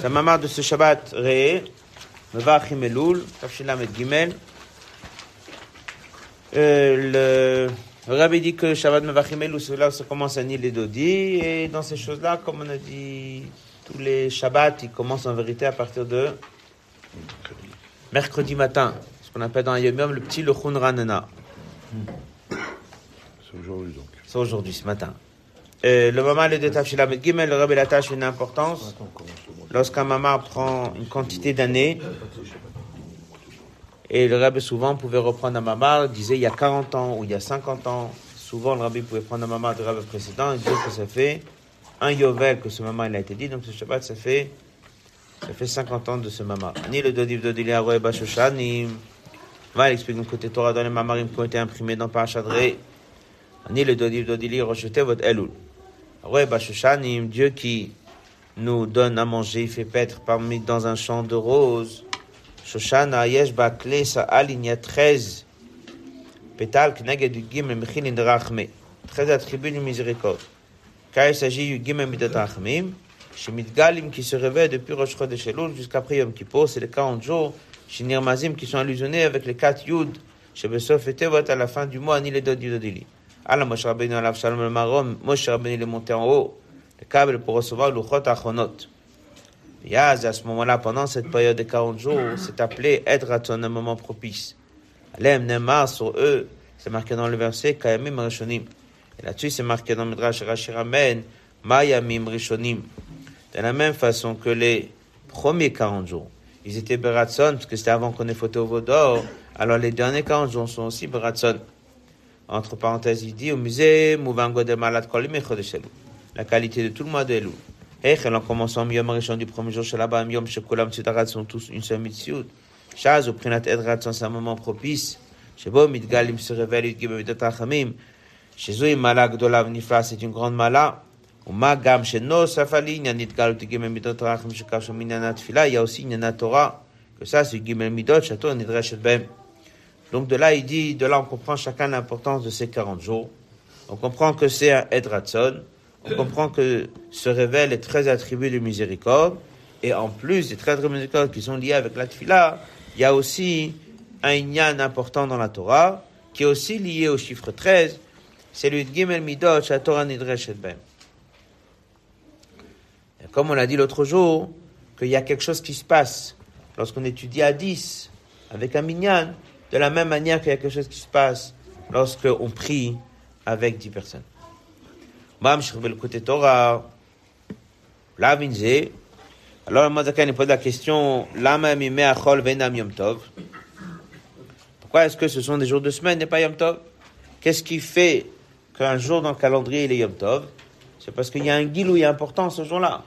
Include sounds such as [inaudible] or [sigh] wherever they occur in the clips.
C'est un de ce Shabbat Ré, Mevachim Elul, Tafshilam Gimel. Euh, le, rabbi dit que Shabbat c'est là où ça commence à Nil et Dodi. Et dans ces choses-là, comme on a dit, tous les Shabbats, ils commencent en vérité à partir de mercredi matin. Ce qu'on appelle dans Yom Yom le petit Lechun Ranana. C'est aujourd'hui donc. C'est aujourd'hui, ce matin. Le maman le détache la Gimel, le rabbi attache une importance. Lorsqu'un maman prend une quantité d'années, et le rabbi souvent pouvait reprendre un maman, disait il y a 40 ans ou il y a 50 ans, souvent le rabbi pouvait prendre un maman du rabbi précédent et dire que ça fait un yovel que ce maman il a été dit, donc ce Shabbat ça fait ça fait 50 ans de ce maman. Ni le dodiv dodili aroe bashoshanim. Va, il explique côté Torah dans les mamarim qui ont été imprimés dans Parashadre. Ni le dodiv dodili rejeté votre elul. Bashoshanim, Dieu qui nous donne à manger, il fait paître parmi dans un champ de roses. Shoshana yesh bakle sa'al, il y a 13 pétales kneged du gim mechilin rachme. 13 attributs de miséricorde. Car il s'agit du gim midat rachmim. Chez Midgalim qui se réveille depuis Rosh Chodesh jusqu'après Yom Kippur, c'est les 40 jours. Chez Nirmazim qui sont allusionnés avec les 4 Yud. Chez Besof et Tevot à la fin du mois, ni les Dod Allah Moshe Rabbeinu alav shalom le marom, Moshe Rabbeinu est monté en haut, le câble pour recevoir l'Uchot Achonot. Yaz, à ce moment-là, pendant cette période de 40 jours, c'est appelé Edraton, un moment propice. Alem Nemar sur eux, c'est marqué dans le verset Kayamim Rishonim. Et là-dessus, c'est marqué dans Midrash Rachiramen, Mayamim Rishonim. De la même façon que les premiers 40 jours, ils étaient Beratson, parce que c'était avant qu'on ait fauté au d'or, alors les derniers 40 jours sont aussi Beratson entre parenthèses, il dit au musée Mouvango de Malad la qualité de tout le mois de Elul. Hechel, en commençant au Yom Rishon du premier jour, Shalaba, Yom Shekulam, Tsudarat sont tous une seule mitzvot. Shaz ou Prinat Edrat sont un moment propice. Shebo, Midgalim se révèle, Yudgim, Midatachamim. Chez eux, Mala, Gdolav, Nifla, c'est une grande Mala. Ou Magam, chez nos, Safali, Nyanit Gal, Yudgim, Midatacham, Shekashom, Nyanat Fila, il y a aussi Nyanat Torah. Que ça, c'est Yudgim, Midot, Chateau, Nidrashet Bem. Donc de là, il dit, de là on comprend chacun l'importance de ces 40 jours. On comprend que c'est un Edratson. On comprend que ce révèle est très attribué de miséricorde. Et en plus des 13 miséricordes qui sont liés avec la tfila, il y a aussi un inyan important dans la Torah, qui est aussi lié au chiffre 13. C'est le Gimel Midot, Torah Nidreshet Ben. Comme on l'a dit l'autre jour, qu'il y a quelque chose qui se passe lorsqu'on étudie à 10 avec un minyan, de la même manière qu'il y a quelque chose qui se passe lorsqu'on prie avec 10 personnes. Le côté Torah. Alors, le Mazakan pose la question. Pourquoi est-ce que ce sont des jours de semaine et pas yom tov? Qu'est-ce qui fait qu'un jour dans le calendrier il est yom tov? C'est parce qu'il y a un guilou important ce jour-là.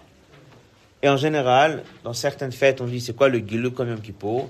Et en général, dans certaines fêtes, on dit c'est quoi le Gilou comme Yom Kippur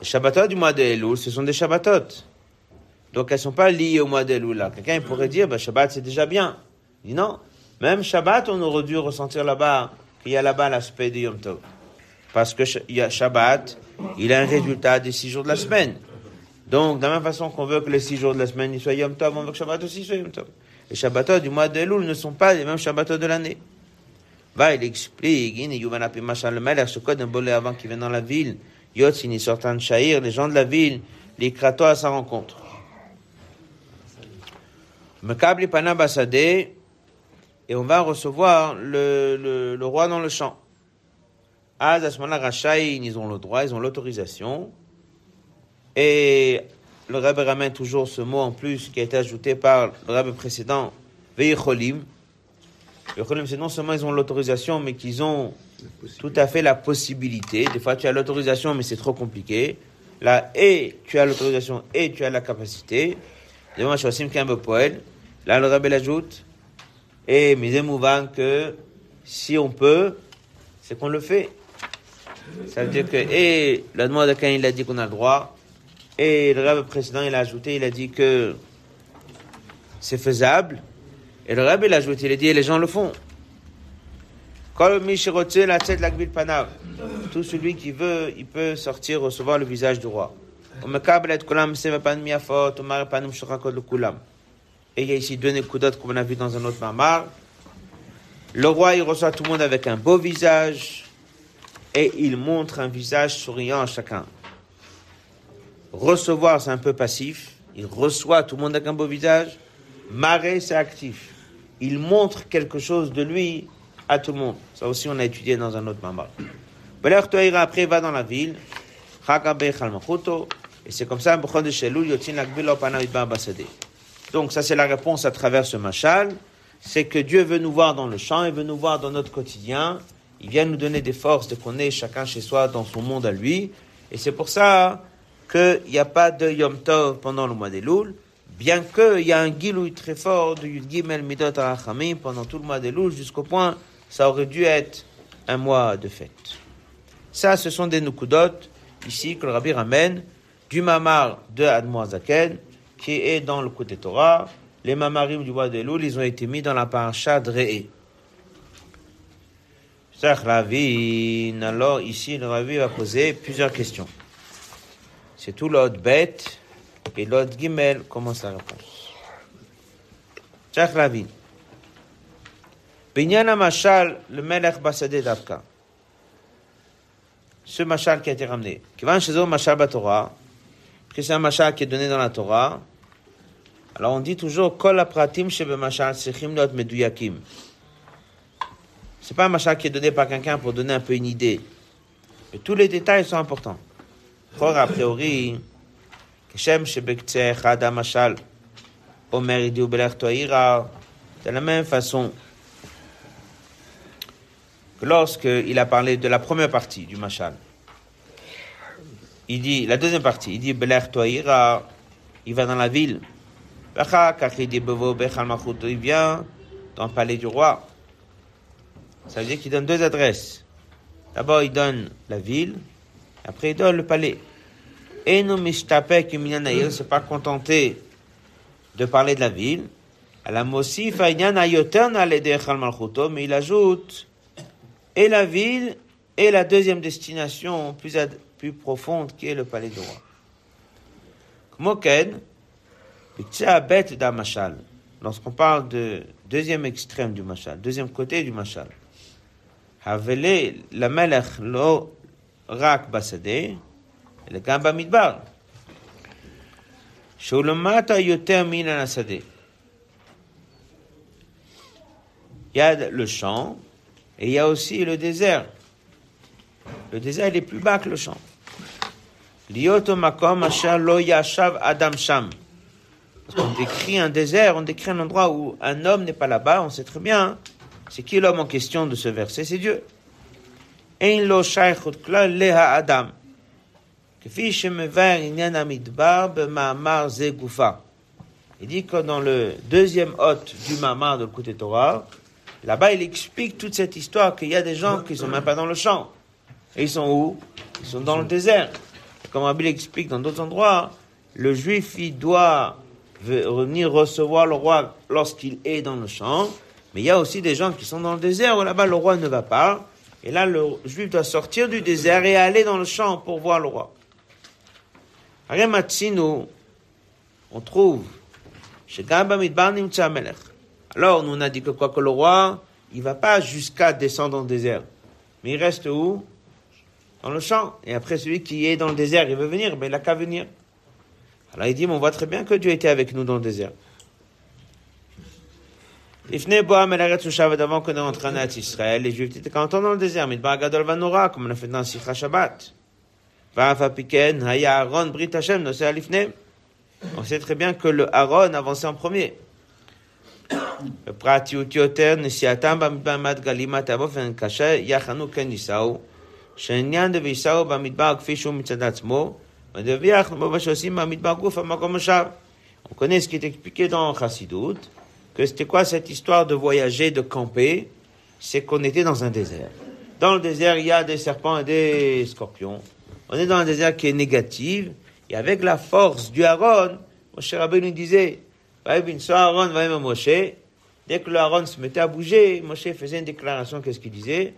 Les Shabbatot du mois d'Elul, ce sont des Shabbatot. Donc elles ne sont pas liées au mois d'Elul là. Quelqu'un pourrait dire, bah, Shabbat c'est déjà bien. Il dit non. Même Shabbat, on aurait dû ressentir là-bas qu'il y a là-bas l'aspect de Yom Tov. Parce que Shabbat, il a un résultat des six jours de la semaine. Donc, de la même façon qu'on veut que les six jours de la semaine soient Yom Tov, on veut que Shabbat aussi soit Yom Tov. Les Shabbatot du mois d'Elul ne sont pas les mêmes Shabbatot de l'année. Va, il explique, le Melech, ce code d'un avant qui vient dans la ville, Les gens de la ville, les krato à sa rencontre. Mekabli Panabasade, et on va recevoir le, roi dans le champ. Ils ont le droit, ils ont l'autorisation. Et le Rebbe ramène toujours ce mot en plus qui a été ajouté par le Rebbe précédent, Veicholim, le problème, c'est non seulement ils ont l'autorisation, mais qu'ils ont tout à fait la possibilité. Des fois, tu as l'autorisation, mais c'est trop compliqué. Là, et tu as l'autorisation et tu as la capacité. Devant Shossim poète. Là, le rabbi ajoute, et Mizemouvan que si on peut, c'est qu'on le fait. Ça veut dire que, et la demande de il a dit qu'on a le droit, et le rêve précédent, il a ajouté, il a dit que c'est faisable, et le rêve, il a ajouté, il a dit, et les gens le font. Tout celui qui veut, il peut sortir recevoir le visage du roi. Et il y a ici deux Nekudot comme on a vu dans un autre mamar. Le roi, il reçoit tout le monde avec un beau visage et il montre un visage souriant à chacun. Recevoir, c'est un peu passif. Il reçoit tout le monde avec un beau visage. Marrer, c'est actif. Il montre quelque chose de lui à tout le monde. Ça aussi, on a étudié dans un autre mamar. Après, va dans la ville. Et c'est comme ça, donc ça c'est la réponse à travers ce machal, c'est que Dieu veut nous voir dans le champ, il veut nous voir dans notre quotidien, il vient nous donner des forces de qu'on est chacun chez soi dans son monde à lui, et c'est pour ça qu'il n'y a pas de Yom Tov pendant le mois des Loul, bien qu'il y a un gilouï très fort de Yud Gimel Midot Arachamim pendant tout le mois des Loul, jusqu'au point ça aurait dû être un mois de fête. Ça, ce sont des Nukudot, ici, que le Rabbi ramène du Mamar de Admoazaken, qui est dans le côté Torah. Les mamarim du bois de Loul, ils ont été mis dans la paracha de Re'e. Alors ici, le Ravi va poser plusieurs questions. C'est tout l'autre bête et l'autre gimel commence la réponse. Cheikh Ravin. Binyana Mashal, le Melech Basadeh Davka. Ce Mashal qui a été ramené. Qui va chez eux, Mashal Batorah que c'est un machal qui est donné dans la Torah. Alors on dit toujours kol apratim shebe machal lot meduyakim. C'est pas un machal qui est donné par quelqu'un pour donner un peu une idée. Mais tous les détails sont importants. Or, a priori, Belech toira, de la même façon que lorsqu'il a parlé de la première partie du machal, il dit, la deuxième partie, il dit, il va dans la ville. Il vient dans le palais du roi. Ça veut dire qu'il donne deux adresses. D'abord, il donne la ville, après, il donne le palais. Et nous, il ne s'est pas contenté de parler de la ville. Mais il ajoute et la ville et la deuxième destination plus, plus profonde qui est le palais du roi. Lorsqu'on parle de deuxième extrême du machal, deuxième côté du machal, Havele la melech lo rak mina Il y a le champ et il y a aussi le désert. Le désert est plus bas que le champ. Adam Sham. Décrit un désert, on décrit un endroit où un homme n'est pas là-bas, on sait très bien, c'est qui l'homme en question de ce verset, c'est Dieu. Il dit que dans le deuxième hôte du Mamar de côté Torah, là-bas il explique toute cette histoire qu'il y a des gens qui sont même pas dans le champ. Et ils sont où? Ils sont dans le désert. Comme Rabbi l'explique dans d'autres endroits, le juif, il doit venir recevoir le roi lorsqu'il est dans le champ. Mais il y a aussi des gens qui sont dans le désert où là-bas le roi ne va pas. Et là, le juif doit sortir du désert et aller dans le champ pour voir le roi. On trouve Alors, nous on a dit que quoi que le roi, il va pas jusqu'à descendre dans le désert. Mais il reste où? Dans le champ. Et après, celui qui est dans le désert, il veut venir, mais il n'a qu'à venir. Alors il dit, mais on voit très bien que Dieu était avec nous dans le désert. Avant que nous entrions en Israël, les Juifs étaient contents dans le désert, mais comme on a fait dans Sikha Shabbat. On sait très bien que le Aaron avançait en premier. On connaît ce qui est expliqué dans Chassidut, que c'était quoi cette histoire de voyager, de camper? C'est qu'on était dans un désert. Dans le désert, il y a des serpents et des scorpions. On est dans un désert qui est négatif. Et avec la force du Aaron, Moshe Rabbeinu disait, Aaron, Moshe. Dès que le Aaron se mettait à bouger, Moshe faisait une déclaration. Qu'est-ce qu'il disait?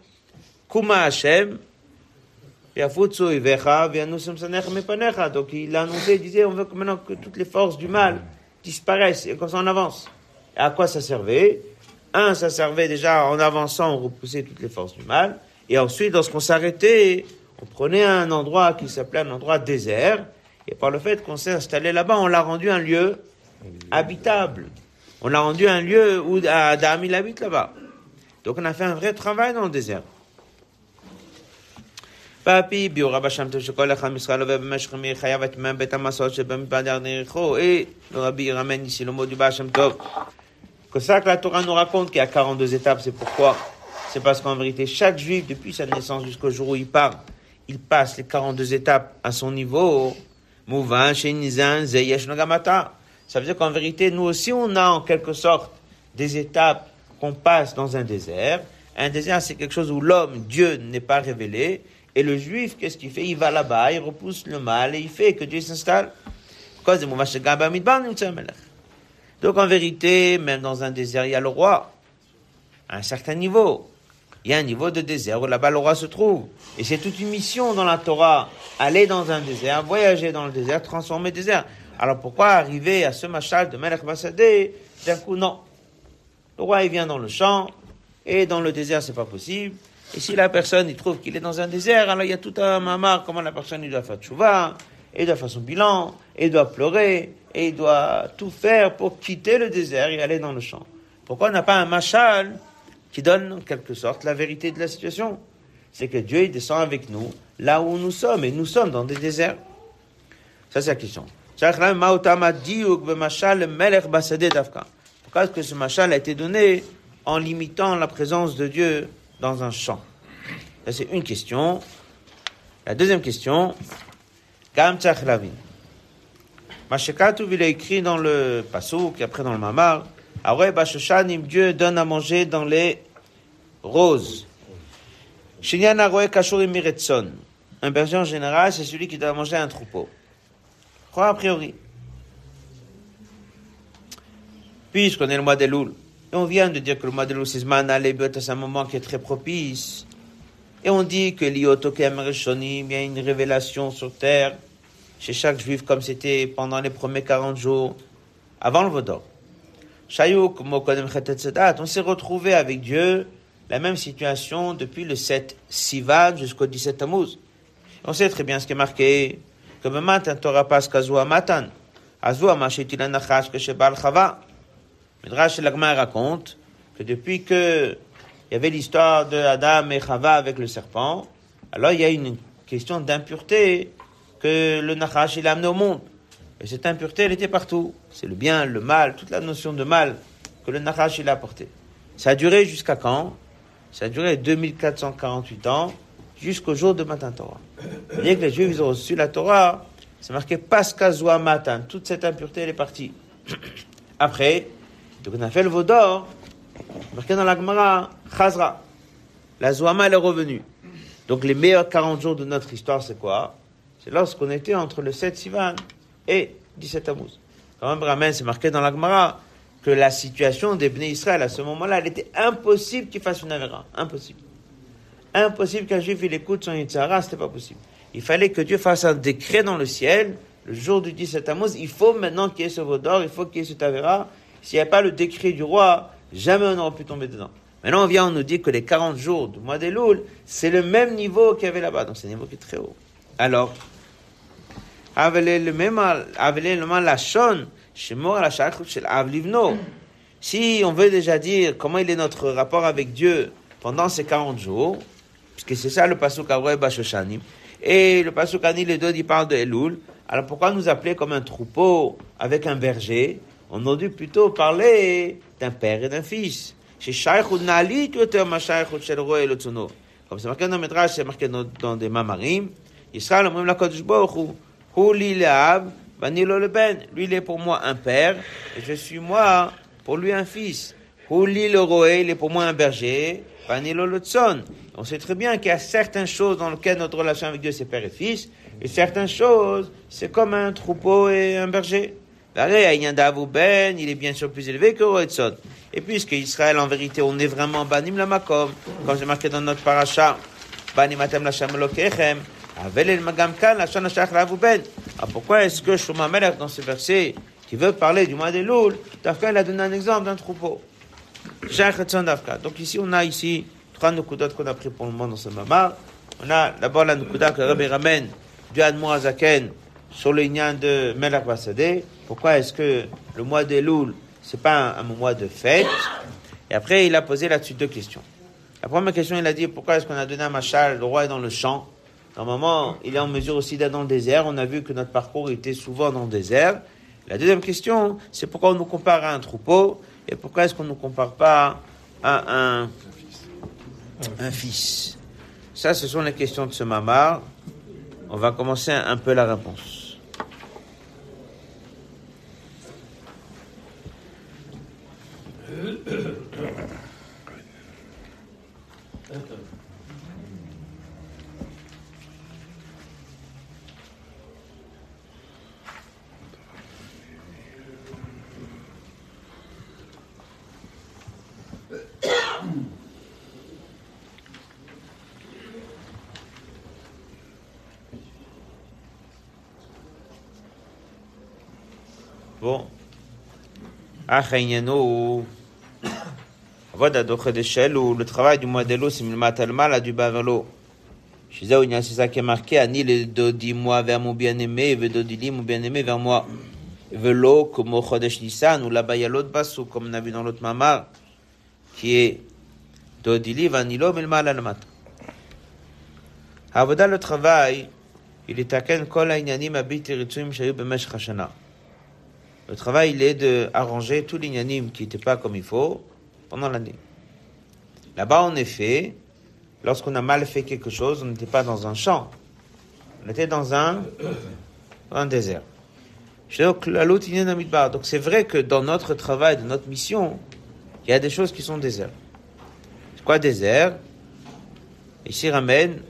Kuma Hashem, donc il a annoncé, il disait, on veut que maintenant que toutes les forces du mal disparaissent et qu'on s'en avance. À quoi ça servait? Un, ça servait déjà en avançant, on repoussait toutes les forces du mal. Et ensuite, lorsqu'on s'arrêtait, on prenait un endroit qui s'appelait un endroit désert. Et par le fait qu'on s'est installé là-bas, on l'a rendu un lieu habitable. On l'a rendu un lieu où Adam il habite là-bas. Donc on a fait un vrai travail dans le désert. Et le rabbi ramène ici le mot du Basham Tov. C'est ça que la Torah nous raconte qu'il y a 42 étapes. C'est pourquoi? C'est parce qu'en vérité, chaque juif, depuis sa naissance jusqu'au jour où il part, il passe les 42 étapes à son niveau. Mouvan, Shenizan, Nagamata. Ça veut dire qu'en vérité, nous aussi, on a en quelque sorte des étapes qu'on passe dans un désert. Un désert, c'est quelque chose où l'homme, Dieu, n'est pas révélé. Et le juif, qu'est-ce qu'il fait? Il va là-bas, il repousse le mal et il fait que Dieu s'installe. Donc en vérité, même dans un désert, il y a le roi, à un certain niveau. Il y a un niveau de désert où là-bas le roi se trouve. Et c'est toute une mission dans la Torah, aller dans un désert, voyager dans le désert, transformer le désert. Alors pourquoi arriver à ce machal de Melech Basadeh D'un coup, non. Le roi, il vient dans le champ, et dans le désert, c'est pas possible. Et si la personne, il trouve qu'il est dans un désert, alors il y a tout un mamar, comment la personne, il doit faire tchouva, et doit faire son bilan, et doit pleurer, et il doit tout faire pour quitter le désert et aller dans le champ. Pourquoi on n'a pas un machal qui donne, en quelque sorte, la vérité de la situation? C'est que Dieu, il descend avec nous, là où nous sommes, et nous sommes dans des déserts. Ça, c'est la question. Pourquoi est-ce que ce machal a été donné en limitant la présence de Dieu dans un champ? Ça, c'est une question. La deuxième question. Mashekatouv, il a écrit dans le Passouk, et après dans le Mamar, Awe Bashoshanim, Dieu donne à manger dans les roses. Shinyan Aroe Kashurim. Un berger en général, c'est celui qui doit manger un troupeau. Quoi a priori Puisqu'on est le mois des louls, et on vient de dire que le mois de l'Ousisman c'est un moment qui est très propice. Et on dit que l'Iotokem il y a une révélation sur terre chez chaque juif comme c'était pendant les premiers 40 jours avant le Vodor. On s'est retrouvé avec Dieu la même situation depuis le 7 Sivan jusqu'au 17 Tammuz. On sait très bien ce qui est marqué que matin Torah pas kazua matan. Azua Lagma raconte que depuis que il y avait l'histoire de Adam et Chava avec le serpent, alors il y a une question d'impureté que le Nachash il a amené au monde. Et cette impureté, elle était partout. C'est le bien, le mal, toute la notion de mal que le Nachash il a apporté. Ça a duré jusqu'à quand? Ça a duré 2448 ans, jusqu'au jour de Matan Torah. Dès que les Juifs ont reçu la Torah, c'est marqué Paskazwa Matan. Toute cette impureté, elle est partie. [clears throat] Après, donc on a fait le Vaudor, marqué dans la Gemara, Chazra. La Zouama, elle est revenue. Donc les meilleurs 40 jours de notre histoire, c'est quoi? C'est lorsqu'on était entre le 7 Sivan et 17 Tammuz. Quand même, c'est marqué dans la Gemara que la situation des Bnei Israël à ce moment-là, elle était impossible qu'il fasse une Avera. Impossible. Impossible qu'un juif il écoute son Yitzhara, c'était pas possible. Il fallait que Dieu fasse un décret dans le ciel, le jour du 17 Tammuz, il faut maintenant qu'il y ait ce Vaudor, il faut qu'il y ait ce Avera, s'il n'y a pas le décret du roi, jamais on n'aurait pu tomber dedans. Maintenant, on vient, on nous dit que les 40 jours du mois des Louls, c'est le même niveau qu'il y avait là-bas. Donc, c'est un niveau qui est très haut. Alors, si on veut déjà dire comment il est notre rapport avec Dieu pendant ces 40 jours, puisque c'est ça le Pasuk Avroé Bashoshanim, et le Pasuk Ani le il parle de Elul, alors pourquoi nous appeler comme un troupeau avec un berger on aurait dû plutôt parler d'un père et d'un fils. Comme c'est marqué dans le Midrash, c'est marqué dans, des Mamarim. Israël, on la Kodesh Baruch Hu li le'ab, vani lo le ben. Lui, il est pour moi un père, et je suis moi pour lui un fils. Houli le roé, il est pour moi un berger. Panilo le. On sait très bien qu'il y a certaines choses dans lesquelles notre relation avec Dieu c'est père et fils, et certaines choses c'est comme un troupeau et un berger. Ben, il est bien sûr plus élevé que Roetson. Et puisque Israël, en vérité, on est vraiment Banim la Makom, comme j'ai marqué dans notre paracha, Banim Atem la Alors pourquoi est-ce que Shuma Melech, dans ce verset, qui veut parler du mois des Loul, Dafka, il a donné un exemple d'un troupeau. Donc ici, on a ici trois nukudot qu'on a pris pour le moment dans ce mamar. On a d'abord la nukuda que Rabbi ramène du Admo Azaken sur le de Melach Basadeh. Pourquoi est-ce que le mois des Loul, c'est pas un, mois de fête? Et après, il a posé là-dessus deux questions. La première question, il a dit pourquoi est-ce qu'on a donné un machal, le roi est dans le champ? Normalement, il est en mesure aussi d'être dans le désert. On a vu que notre parcours était souvent dans le désert. La deuxième question, c'est pourquoi on nous compare à un troupeau et pourquoi est-ce qu'on ne nous compare pas à un, un fils? Ça, ce sont les questions de ce mamar. On va commencer un peu la réponse. [coughs] [coughs] Bon. Le travail du mois de l'eau, c'est le du bas vers l'eau. Chez c'est ça qui est marqué, Ani le dodi moi vers mon bien-aimé, ve dodi mon bien-aimé vers moi. Velo, comme au Chodesh Nissan, ou là-bas il y a l'autre comme on a vu dans l'autre mamar, qui est le travail, il est d'arranger tous les inyanim qui n'étaient pas comme il faut pendant l'année. Là-bas, en effet, lorsqu'on a mal fait quelque chose, on n'était pas dans un champ. On était dans un, un désert. Donc c'est vrai que dans notre travail, dans notre mission, il y a des choses qui sont désertes. Quoi désert Ici ramène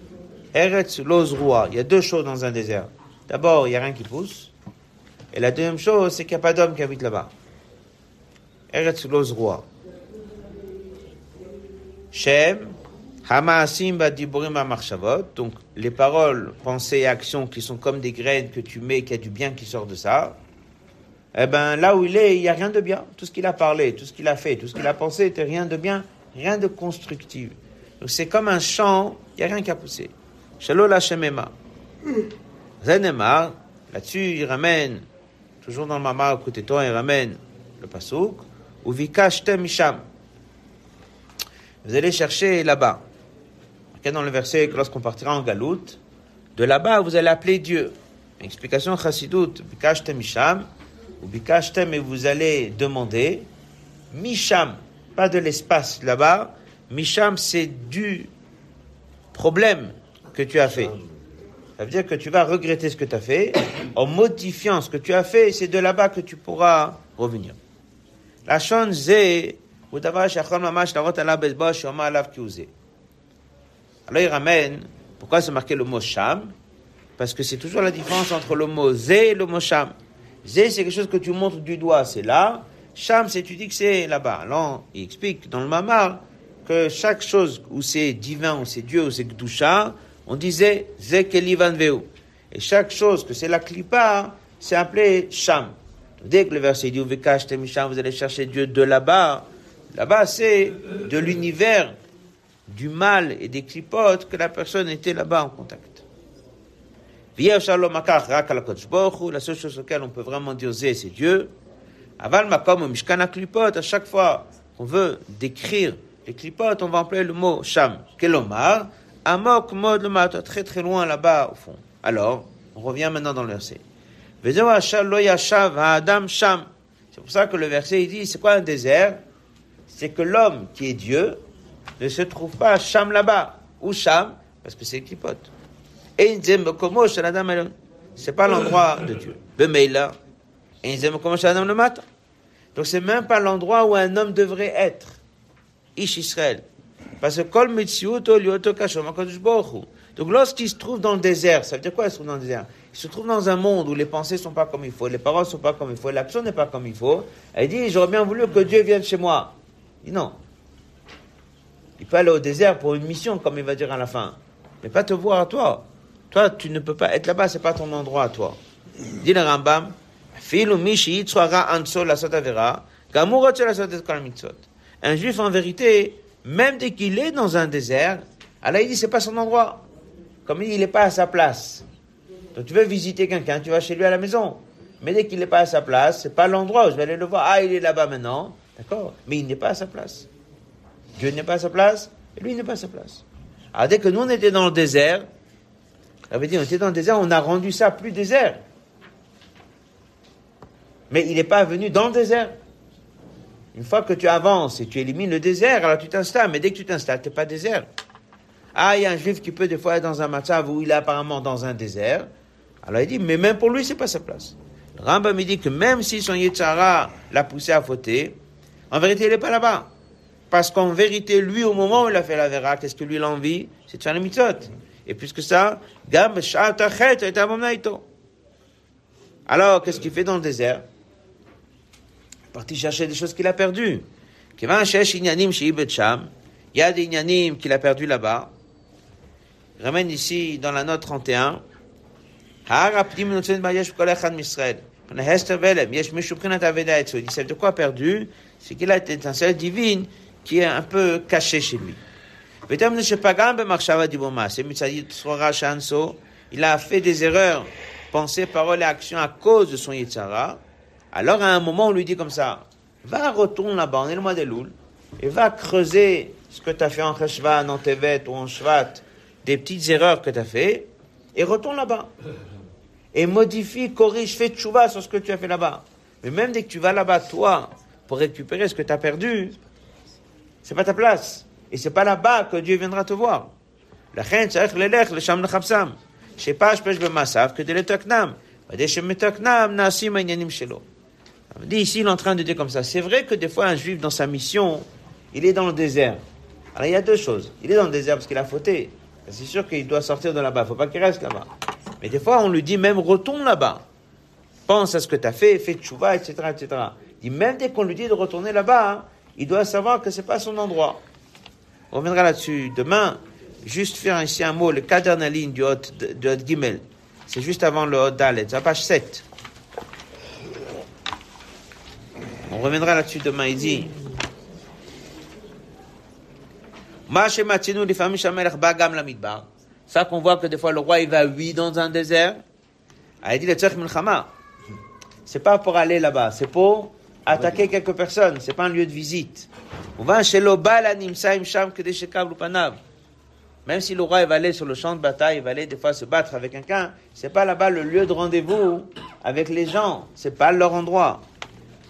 Eretz Lozrua. Il y a deux choses dans un désert. D'abord, il n'y a rien qui pousse. Et la deuxième chose, c'est qu'il n'y a pas d'homme qui habite là-bas. Eretz roi. Shem, Hamaasim Badiburim Marchavot, donc les paroles, pensées et actions qui sont comme des graines que tu mets, qu'il y a du bien qui sort de ça. Eh ben, là où il est, il n'y a rien de bien. Tout ce qu'il a parlé, tout ce qu'il a fait, tout ce qu'il a pensé, était rien de bien, rien de constructif. Donc c'est comme un champ, il n'y a rien qui a poussé. Shalom Hashemema. Zenemar, là-dessus, il ramène toujours dans le Mama, côté toi, il ramène le pasouk, ou vikashtem misham. Vous allez chercher là-bas. Dans le verset que lorsqu'on partira en galoute, de là-bas, vous allez appeler Dieu. Explication chassidoute, vikashtem misham, ou vikashtem, et vous allez demander, misham, pas de l'espace là-bas, misham, c'est du problème que tu as fait. Ça veut dire que tu vas regretter ce que tu as fait. En modifiant ce que tu as fait, c'est de là-bas que tu pourras revenir. La alors il ramène, pourquoi c'est marqué le mot sham? Parce que c'est toujours la différence entre le mot zé et le mot sham. Zé, c'est quelque chose que tu montres du doigt, c'est là. Sham, c'est tu dis que c'est là-bas. Alors, il explique dans le mamar que chaque chose où c'est divin, où c'est Dieu, où c'est Gdusha, on disait Zekelivan Veu. Et chaque chose que c'est la clipa, c'est appelé Sham. Dès que le verset dit vous allez chercher Dieu de là-bas, là-bas c'est de l'univers du mal et des clipotes que la personne était là-bas en contact. La seule chose auquel on peut vraiment dire c'est Dieu. Aval makom mishkan klipot, à chaque fois qu'on veut décrire les clipotes, on va employer le mot sham. Kelomar, Amok mod le très très loin là-bas au fond. Alors, on revient maintenant dans le verset. C'est pour ça que le verset il dit, c'est quoi un désert? C'est que l'homme qui est Dieu ne se trouve pas à Sham là-bas. Ou Sham, parce que c'est clipote. Et c'est pas l'endroit de Dieu. Bemeila, le matin. Donc c'est même pas l'endroit où un homme devrait être. Ish Israël. Parce que kol Donc lorsqu'il se trouve dans le désert, ça veut dire quoi il se trouve dans le désert? Il se trouve dans un monde où les pensées sont pas comme il faut, les paroles sont pas comme il faut, l'action n'est pas comme il faut. Il dit, j'aurais bien voulu que Dieu vienne chez moi. Il dit non. Il peut aller au désert pour une mission, comme il va dire à la fin. Mais pas te voir à toi. Toi, tu ne peux pas être là-bas, c'est pas ton endroit à toi. Dit le Rambam, un juif, en vérité, même dès qu'il est dans un désert, Allah il dit c'est pas son endroit. Comme il n'est pas à sa place. Donc tu veux visiter quelqu'un, tu vas chez lui à la maison. Mais dès qu'il n'est pas à sa place, c'est pas l'endroit où je vais aller le voir. Ah, il est là-bas maintenant. D'accord Mais il n'est pas à sa place. Dieu n'est pas à sa place, et lui n'est pas à sa place. Alors dès que nous on était dans le désert, ça veut dire on était dans le désert, on a rendu ça plus désert. Mais il n'est pas venu dans le désert. Une fois que tu avances et tu élimines le désert, alors tu t'installes. Mais dès que tu t'installes, tu n'es pas désert. Ah, il y a un juif qui peut des fois être dans un matzav où il est apparemment dans un désert. Alors il dit, mais même pour lui, c'est pas sa place. Le Rambam me dit que même si son Yetzara l'a poussé à fauter, en vérité, il n'est pas là-bas. Parce qu'en vérité, lui, au moment où il a fait la vera, qu'est-ce que lui, il a envie? C'est de faire les mitzvot. Et puisque ça, Gam Alors, qu'est-ce qu'il fait dans le désert? Parti chercher des choses qu'il a perdues. Il y a des inyanim qu'il a perdu là-bas. Ramène ici dans la note 31. Il dit, c'est de quoi perdu? C'est qu'il a une étincelle divine qui est un peu cachée chez lui. Il a fait des erreurs, pensées, paroles et actions à cause de son Yitzhara. Alors, à un moment, on lui dit comme ça, va, retourne là-bas, on est le mois des Louls, et va creuser ce que tu as fait en Cheshvan, en Tevet ou en Shvat, des petites erreurs que tu as fait, et retourne là-bas. Et modifie, corrige, fais tchouva sur ce que tu as fait là-bas. Mais même dès que tu vas là-bas, toi, pour récupérer ce que tu as perdu, c'est pas ta place. Et c'est pas là-bas que Dieu viendra te voir. La reine, c'est le le. Je sais pas, je peux, je que de l'étoknam. nasim, shelo dit ici, il est en train de dire comme ça. C'est vrai que des fois, un juif, dans sa mission, il est dans le désert. Alors, il y a deux choses. Il est dans le désert parce qu'il a fauté. C'est sûr qu'il doit sortir de là-bas. Il ne faut pas qu'il reste là-bas. Mais des fois, on lui dit même, retourne là-bas. Pense à ce que tu as fait, fais tchouva, etc., etc. Dit, même dès qu'on lui dit de retourner là-bas, il doit savoir que ce n'est pas son endroit. On reviendra là-dessus demain. Juste faire ici un mot, le cas ligne du Hot, du Hot Gimel. C'est juste avant le Hot Dalet, la page 7. On reviendra là-dessus demain. Il dit ça qu'on voit que des fois le roi il va oui dans un désert. Ah, il dit le C'est pas pour aller là-bas, c'est pour attaquer quelques personnes, c'est pas un lieu de visite. Même si le roi il va aller sur le champ de bataille, il va aller des fois se battre avec quelqu'un, c'est pas là-bas le lieu de rendez-vous avec les gens, c'est pas leur endroit.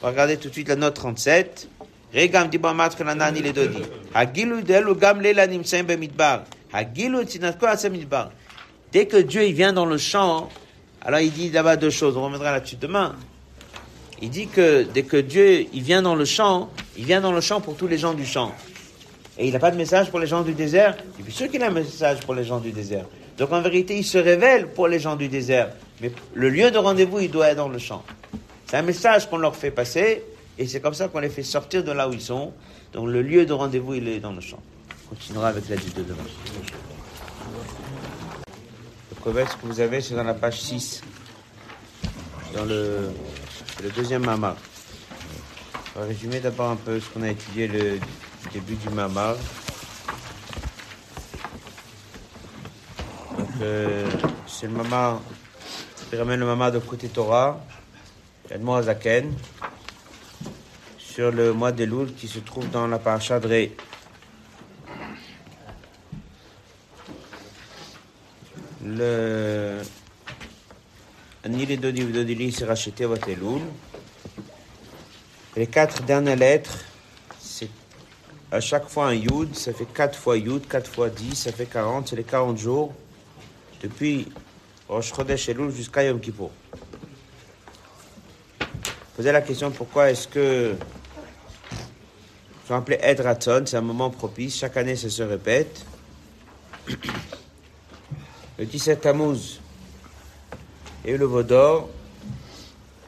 Regardez tout de suite la note 37. Regam dodi. Hagilu delu gam nimsem. Hagilu tinatko midbar. Dès que Dieu il vient dans le champ, alors il dit là-bas deux choses. On reviendra là-dessus demain. Il dit que dès que Dieu il vient dans le champ, il vient dans le champ pour tous les gens du champ. Et il n'a pas de message pour les gens du désert? Et puis sûr qu'il a un message pour les gens du désert. Donc en vérité, il se révèle pour les gens du désert. Mais le lieu de rendez-vous, il doit être dans le champ. C'est un message qu'on leur fait passer, et c'est comme ça qu'on les fait sortir de là où ils sont. Donc le lieu de rendez-vous, il est dans le champ. On continuera avec la de demain. Le proverbe que vous avez, c'est dans la page 6, dans le, deuxième mamar. On va résumer d'abord un peu ce qu'on a étudié le début du mamar. Euh, c'est le mamar, qui ramène le mamar de côté Torah. Zaken, sur le mois de Loul qui se trouve dans la paracha de Le Nili Dodili s'est racheté à Elul. Les quatre dernières lettres, c'est à chaque fois un Yud, ça fait quatre fois Yud, quatre fois dix, ça fait 40, c'est les 40 jours depuis Rosh Chodesh Elul jusqu'à Yom Kippur. Posait la question pourquoi est-ce que sont appelés Edraton, c'est un moment propice, chaque année ça se répète. [clears throat] Le 17 Tammuz, et le Vaudor.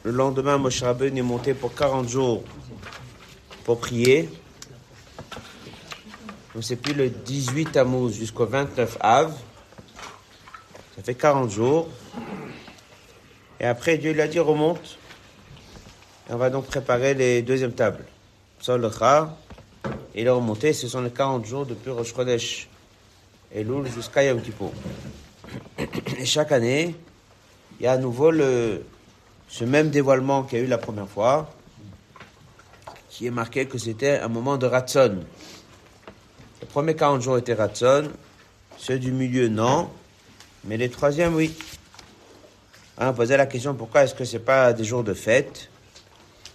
Le lendemain, Moshe Rabbeinu est monté pour 40 jours pour prier. Donc c'est puis le 18 Tammuz jusqu'au 29 Av. Ça fait 40 jours. Et après, Dieu lui a dit remonte. On va donc préparer les deuxièmes tables. Ça, le Et il est remonté. Ce sont les 40 jours depuis Rosh et Loul jusqu'à Yom. Et chaque année, il y a à nouveau ce même dévoilement qu'il y a eu la première fois, qui est marqué que c'était un moment de Ratson. Les premiers 40 jours étaient Ratson, ceux du milieu non, mais les troisièmes oui. On posait la question pourquoi est-ce que c'est pas des jours de fête?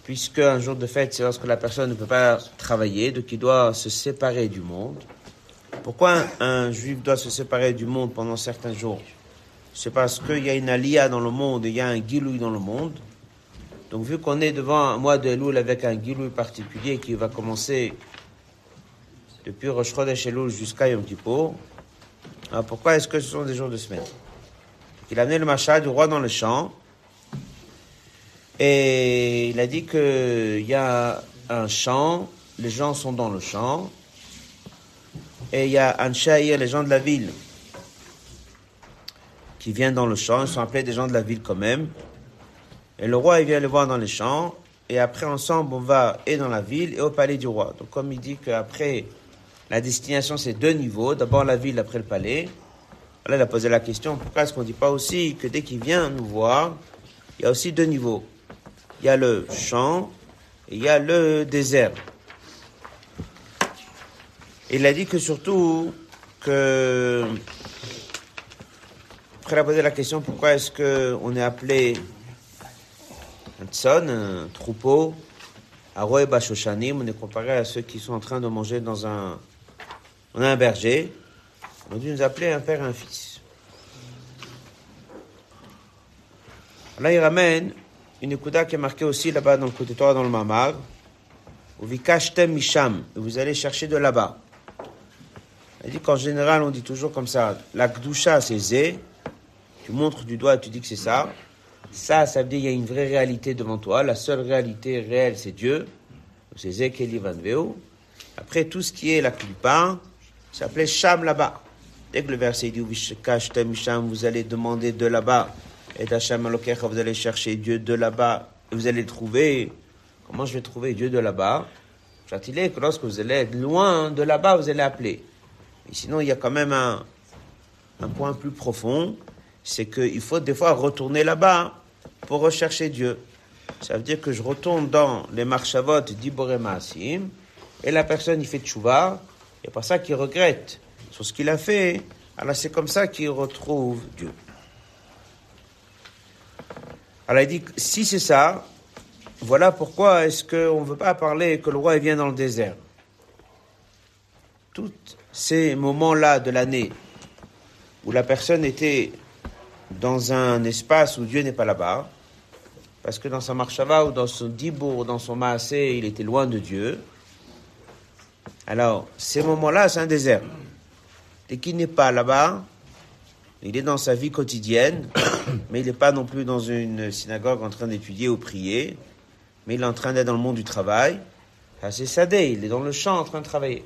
Puisque un jour de fête, c'est lorsque la personne ne peut pas travailler, donc il doit se séparer du monde. Pourquoi un juif doit se séparer du monde pendant certains jours? C'est parce qu'il y a une alia dans le monde, il y a un gilouï dans le monde. Donc vu qu'on est devant un mois de Elul avec un gilouï particulier qui va commencer depuis Rosh Chodesh Elul jusqu'à Yom Kippur, pourquoi est-ce que ce sont des jours de semaine? Il a amené le machat du roi dans le champ et il a dit qu'il y a un champ, les gens sont dans le champ et il y a un shahir, les gens de la ville qui viennent dans le champ, ils sont appelés des gens de la ville quand même. Et le roi, il vient les voir dans les champs, et après, ensemble, on va et dans la ville et au palais du roi. Donc, comme il dit qu'après, la destination, c'est deux niveaux, d'abord la ville, après le palais. Là, il a posé la question, pourquoi est-ce qu'on ne dit pas aussi que dès qu'il vient nous voir, il y a aussi deux niveaux? Il y a le champ et il y a le désert. Il a dit que surtout que après, a posé la question pourquoi est-ce qu'on est appelé un tson, un troupeau, à Roe on est comparé à ceux qui sont en train de manger dans un. On a un berger. On a dû nous appeler un père et un fils. Là, il ramène une écouda qui est marquée aussi là-bas dans le côté droit dans le Mamar. Misham, vous allez chercher de là-bas. Il dit qu'en général, on dit toujours comme ça, la Gdusha, c'est Zé, tu montres du doigt et tu dis que c'est ça. Ça, ça veut dire qu'il y a une vraie réalité devant toi. La seule réalité réelle, c'est Dieu. C'est Zekeli Van Veo. Après, tout ce qui est la ça s'appelait Sham là-bas. Dès que le verset dit vous allez demander de là-bas. Et d'Hacham vous allez chercher Dieu de là-bas. Vous allez le trouver. Comment je vais trouver Dieu de là-bas? Est que lorsque vous allez être loin de là-bas, vous allez appeler. Et sinon, il y a quand même un, point plus profond c'est qu'il faut des fois retourner là-bas pour rechercher Dieu. Ça veut dire que je retourne dans les marchavot d'Iboré Maasim, et la personne, il fait tchouva, et pas ça qu'il regrette sur ce qu'il a fait. Alors c'est comme ça qu'il retrouve Dieu. Alors il dit, si c'est ça, voilà pourquoi est-ce qu'on ne veut pas parler que le roi vient dans le désert. Tous ces moments-là de l'année où la personne était dans un espace où Dieu n'est pas là-bas, parce que dans sa marchava ou dans son dibour, dans son maasé, il était loin de Dieu. Alors, ces moments-là, c'est un désert. Et qu'il n'est pas là-bas, il est dans sa vie quotidienne, [coughs] mais il n'est pas non plus dans une synagogue en train d'étudier ou prier, mais il est en train d'être dans le monde du travail. c'est Sadé, il est dans le champ en train de travailler.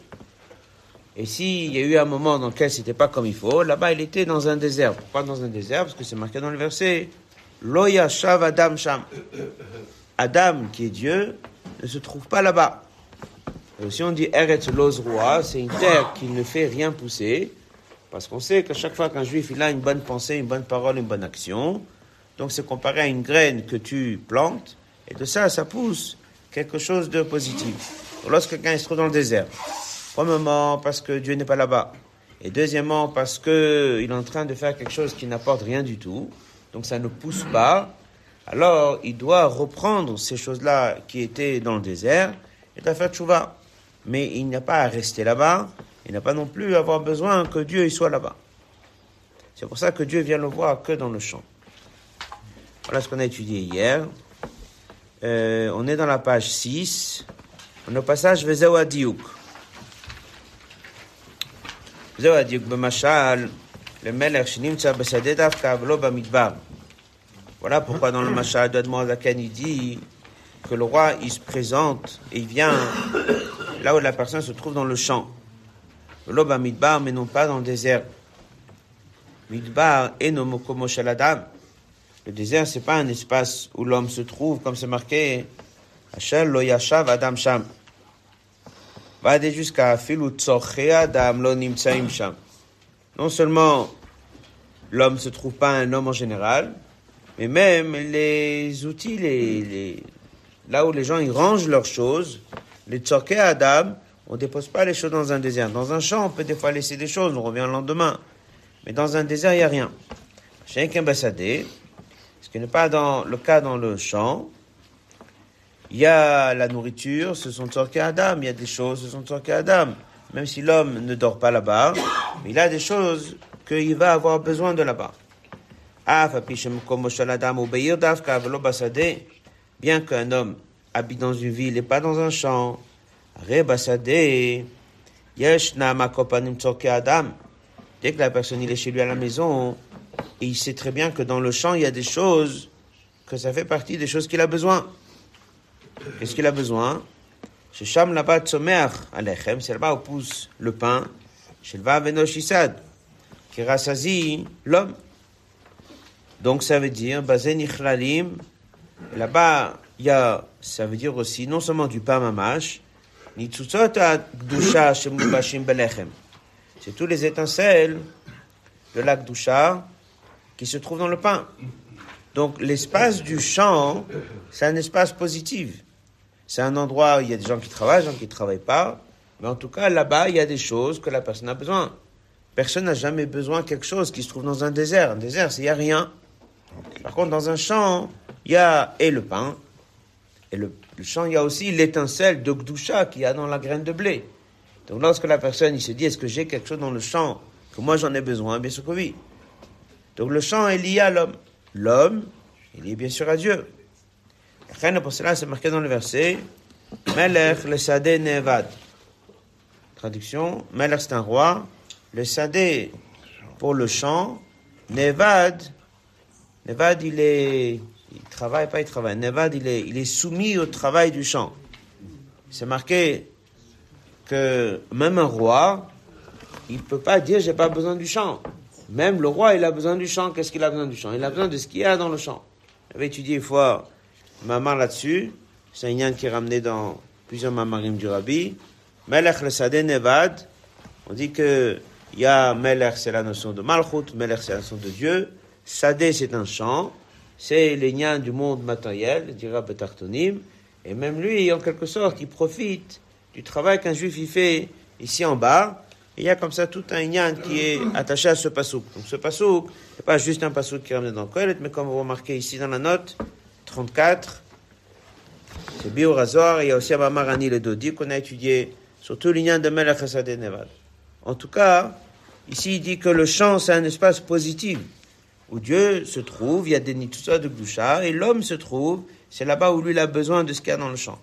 Et s'il y a eu un moment dans lequel c'était pas comme il faut, là-bas il était dans un désert. Pourquoi dans un désert? Parce que c'est marqué dans le verset Loya Shav Adam Sham. Adam, qui est Dieu, ne se trouve pas là-bas. Et aussi on dit Eretz Lozrua, c'est une terre qui ne fait rien pousser. Parce qu'on sait qu'à chaque fois qu'un juif il a une bonne pensée, une bonne parole, une bonne action, donc c'est comparé à une graine que tu plantes, et de ça, ça pousse quelque chose de positif. Lorsque quelqu'un se trouve dans le désert, Premièrement, parce que Dieu n'est pas là-bas. Et deuxièmement, parce qu'il est en train de faire quelque chose qui n'apporte rien du tout. Donc ça ne pousse pas. Alors, il doit reprendre ces choses-là qui étaient dans le désert et doit faire tchouva. Mais il n'a pas à rester là-bas. Il n'a pas non plus avoir besoin que Dieu y soit là-bas. C'est pour ça que Dieu vient le voir que dans le champ. Voilà ce qu'on a étudié hier. Euh, on est dans la page 6. On est au passage Vezeu Adiouk. Vezeu Adiouk b'mashal, le melech shnimtza b'sadeh davka v'lo b'midbar. Voilà pourquoi dans le d'Admon Zaken, il dit que le roi, il se présente et il vient là où la personne se trouve dans le champ. V'lo b'midbar, mais non pas dans le désert. Midbar et nomokomo shaladam. Le désert, c'est pas un espace où l'homme se trouve, comme c'est marqué, Hachel lo yashav adam sham. Va aller jusqu'à filu adam lo nimtsaim sham. Non seulement l'homme se trouve pas un homme en général, mais même les outils, là où les gens ils rangent leurs choses, les tzorkei adam, on dépose pas les choses dans un désert. Dans un champ, on peut des fois laisser des choses, on revient le lendemain. Mais dans un désert, il n'y a rien. Un ambassadé, qui n'est pas dans le cas dans le champ. Il y a la nourriture, ce sont Tzorke Adam, il y a des choses, ce sont Tzorke Adam. Même si l'homme ne dort pas là-bas, il a des choses qu'il va avoir besoin de là-bas. Bien qu'un homme habite dans une ville et pas dans un champ, Dès que la personne il est chez lui à la maison, il sait très bien que dans le champ, il y a des choses, que ça fait partie des choses qu'il a besoin. Qu'est-ce qu'il a besoin? Là-bas, Alechem, c'est là-bas où pousse le pain. Le qui rassasie l'homme. Donc ça veut dire, là-bas, il y a, ça veut dire aussi, non seulement du pain mamash. C'est tous les étincelles de la Gdusha qui se trouve dans le pain. Donc l'espace du champ, c'est un espace positif. C'est un endroit où il y a des gens qui travaillent, des gens qui ne travaillent pas. Mais en tout cas, là-bas, il y a des choses que la personne a besoin. Personne n'a jamais besoin de quelque chose qui se trouve dans un désert. Un désert, il n'y a rien. Par contre, dans un champ, il y a et le pain, et le, champ, il y a aussi l'étincelle de Gdusha qu'il y a dans la graine de blé. Donc lorsque la personne il se dit, est-ce que j'ai quelque chose dans le champ que moi j'en ai besoin Bien sûr que oui. Donc le champ est lié à l'homme. L'homme est lié bien sûr à Dieu. Et pour cela, c'est marqué dans le verset Melech le Sadeh Nevad. Traduction Melech c'est un roi. Le Sadeh pour le champ. Nevad, Nevad il est. Il travaille pas, il travaille. Nevad il est, il est soumis au travail du champ. C'est marqué que même un roi, il ne peut pas dire j'ai pas besoin du champ. Même le roi, il a besoin du champ. Qu'est-ce qu'il a besoin du champ? Il a besoin de ce qu'il y a dans le champ. J'avais étudié une fois Mamar là-dessus. C'est un qui est ramené dans plusieurs mamarim du rabbi. Melech le Sadeh Nevad. On dit que il y a Melech, c'est la notion de Malchut. Melech, c'est la notion de Dieu. Sadeh, c'est un champ. C'est les du monde matériel, dira Betartonim. Et même lui, en quelque sorte, il profite du travail qu'un juif y fait ici en bas il y a comme ça tout un yan qui est attaché à ce pasouk. Donc ce pasouk, n'est pas juste un pasouk qui est ramené dans le mais comme vous remarquez ici dans la note 34, c'est Bio Razor, il y a aussi Abamarani le Dodi qu'on a étudié sur tout l'ignan de Melech et Nevad. En tout cas, ici il dit que le champ c'est un espace positif où Dieu se trouve, il y a des nitsusa de Gdusha, et l'homme se trouve, c'est là-bas où lui il a besoin de ce qu'il y a dans le champ.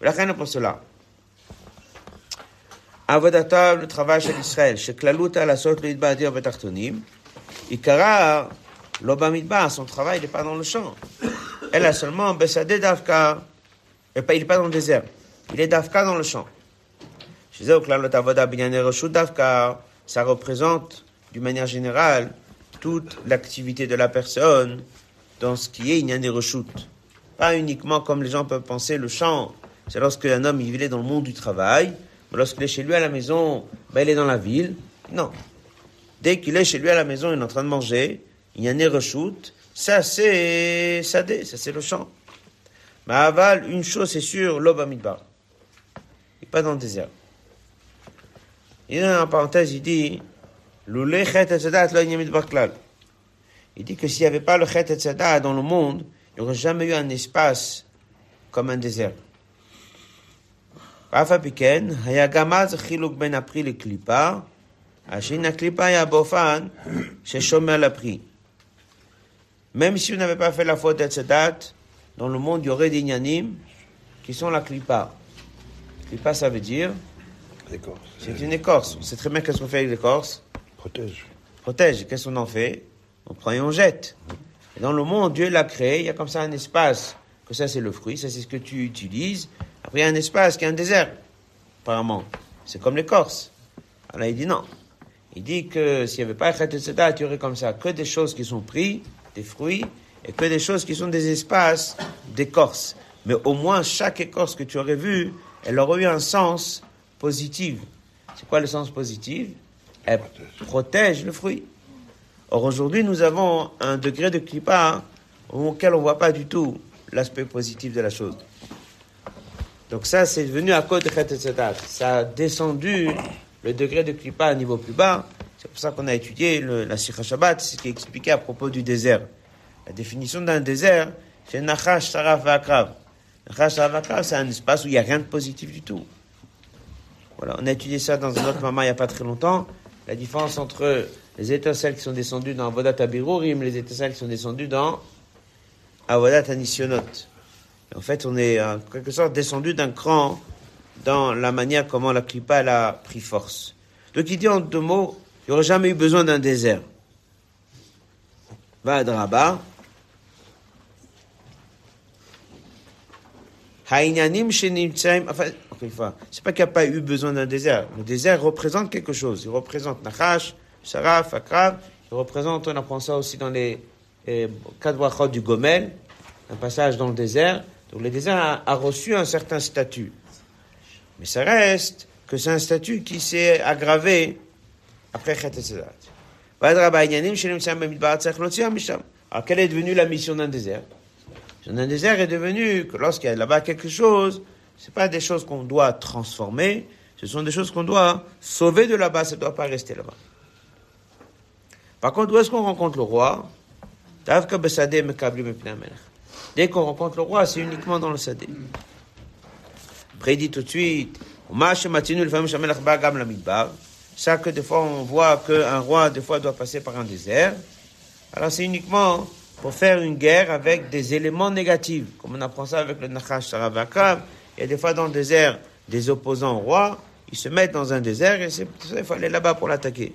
Voilà pour cela. Avodatab, le travail chez Israël, chez Klaluta, la sorte le Idbadir Betartonim, Ikara, l'Obamidba, son travail n'est pas dans le champ. Elle a seulement Bessadé Davka, il n'est pas dans le désert, il est Davka dans le champ. Chez eux, Klalut Avoda Binyane Roshut Davka, ça représente, d'une manière générale, toute l'activité de la personne dans ce qui est Inyane Roshut. Pas uniquement comme les gens peuvent penser, le champ, c'est lorsque un homme il vivait dans le monde du travail, Lorsqu'il est chez lui à la maison, ben, il est dans la ville. Non. Dès qu'il est chez lui à la maison, il est en train de manger, il y a un reshoot, ça c'est sadé, ça c'est le champ. Mais aval, une chose c'est sûr, l'obamidbar. Il n'est pas dans le désert. Il dans en parenthèse, il dit, il dit que s'il n'y avait pas le chet et dans le monde, il n'y aurait jamais eu un espace comme un désert. Même si on n'avait pas fait la faute de cette date, dans le monde, il y aurait des Nyanim qui sont la clipa. Clipa, ça veut dire c'est une écorce. On sait très bien qu'est-ce qu'on fait avec l'écorce. Protège. Protège. Qu'est-ce qu'on en fait On prend et on jette. Et dans le monde, Dieu l'a créé. Il y a comme ça un espace. Que ça, c'est le fruit. Ça, c'est ce que tu utilises. Après, il y a un espace qui est un désert. Apparemment. C'est comme l'écorce. Alors, il dit non. Il dit que s'il n'y avait pas Chet Tzedakah, tu aurais comme ça que des choses qui sont prises, des fruits, et que des choses qui sont des espaces d'écorce. Mais au moins, chaque écorce que tu aurais vue, elle aurait eu un sens positif. C'est quoi le sens positif? Elle protège le fruit. Or, aujourd'hui, nous avons un degré de clipa auquel on ne voit pas du tout l'aspect positif de la chose. Donc ça, c'est venu à cause de Chet. Ça a descendu le degré de clipa à un niveau plus bas. C'est pour ça qu'on a étudié la Sikha Shabbat, ce qui est expliqué à propos du désert. La définition d'un désert, c'est Nachash, Saraf, Akrav. Nachash, Saraf, c'est un espace où il n'y a rien de positif du tout. Voilà, on a étudié ça dans un autre moment il n'y a pas très longtemps. La différence entre les étincelles qui sont descendues dans Avodat Abirurim, les étincelles qui sont descendues dans Avodat Anisionot. En fait, on est en quelque sorte descendu d'un cran dans la manière comment la clipa a pris force. Donc il dit en deux mots, il n'y aurait jamais eu besoin d'un désert. Va à Draba. Haïnanim shenimtsaim. C'est pas qu'il n'y a pas eu besoin d'un désert. Le désert représente quelque chose. Il représente Nachash, Saraf, Akrav. Il représente, on apprend ça aussi dans les brachot du Gomel, un passage dans le désert. Donc le désert a, a reçu un certain statut. Mais ça reste que c'est un statut qui s'est aggravé après Chet. Alors, quelle est devenue la mission d'un désert? D'un désert est devenue que lorsqu'il y a là-bas quelque chose, c'est pas des choses qu'on doit transformer, ce sont des choses qu'on doit sauver de là-bas, ça ne doit pas rester là-bas. Par contre, où est-ce qu'on rencontre le roi? Dès qu'on rencontre le roi, c'est uniquement dans le sadé. Après, il dit tout de suite, Uma shematinu lefamim shamelech ba gam lamidbar. Ça que des fois on voit qu'un roi des fois doit passer par un désert. Alors c'est uniquement pour faire une guerre avec des éléments négatifs, comme on apprend ça avec le Nachash Saravakav. Il y a des fois dans le désert des opposants au roi, ils se mettent dans un désert et c'est pour faut aller là-bas pour l'attaquer.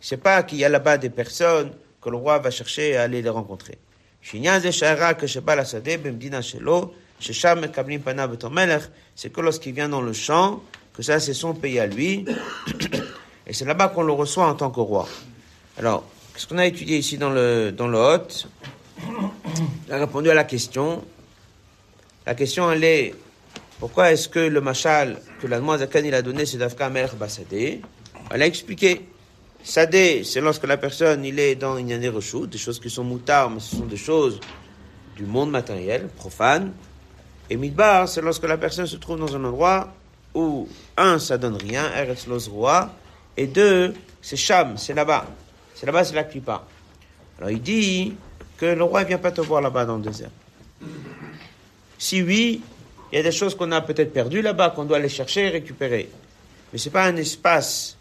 C'est pas qu'il y a là-bas des personnes que le roi va chercher à aller les rencontrer. C'est que lorsqu'il vient dans le champ, que ça c'est son pays à lui, et c'est là-bas qu'on le reçoit en tant que roi. Alors, qu'est-ce qu'on a étudié ici dans le, dans le hôte Il a répondu à la question. La question, elle est, pourquoi est-ce que le machal que la Zakan il a donné, c'est d'Afka Melech Basadé Elle a expliqué. Sadé, c'est lorsque la personne, il est dans une année des choses qui sont moutards, mais ce sont des choses du monde matériel, profane. Et Midbar, c'est lorsque la personne se trouve dans un endroit où, un, ça donne rien, Eretz Roi, et deux, c'est Cham, c'est là-bas. C'est là-bas, c'est la Klippa. Alors il dit que le roi ne vient pas te voir là-bas dans le désert. Si oui, il y a des choses qu'on a peut-être perdues là-bas, qu'on doit aller chercher et récupérer. Mais c'est pas un espace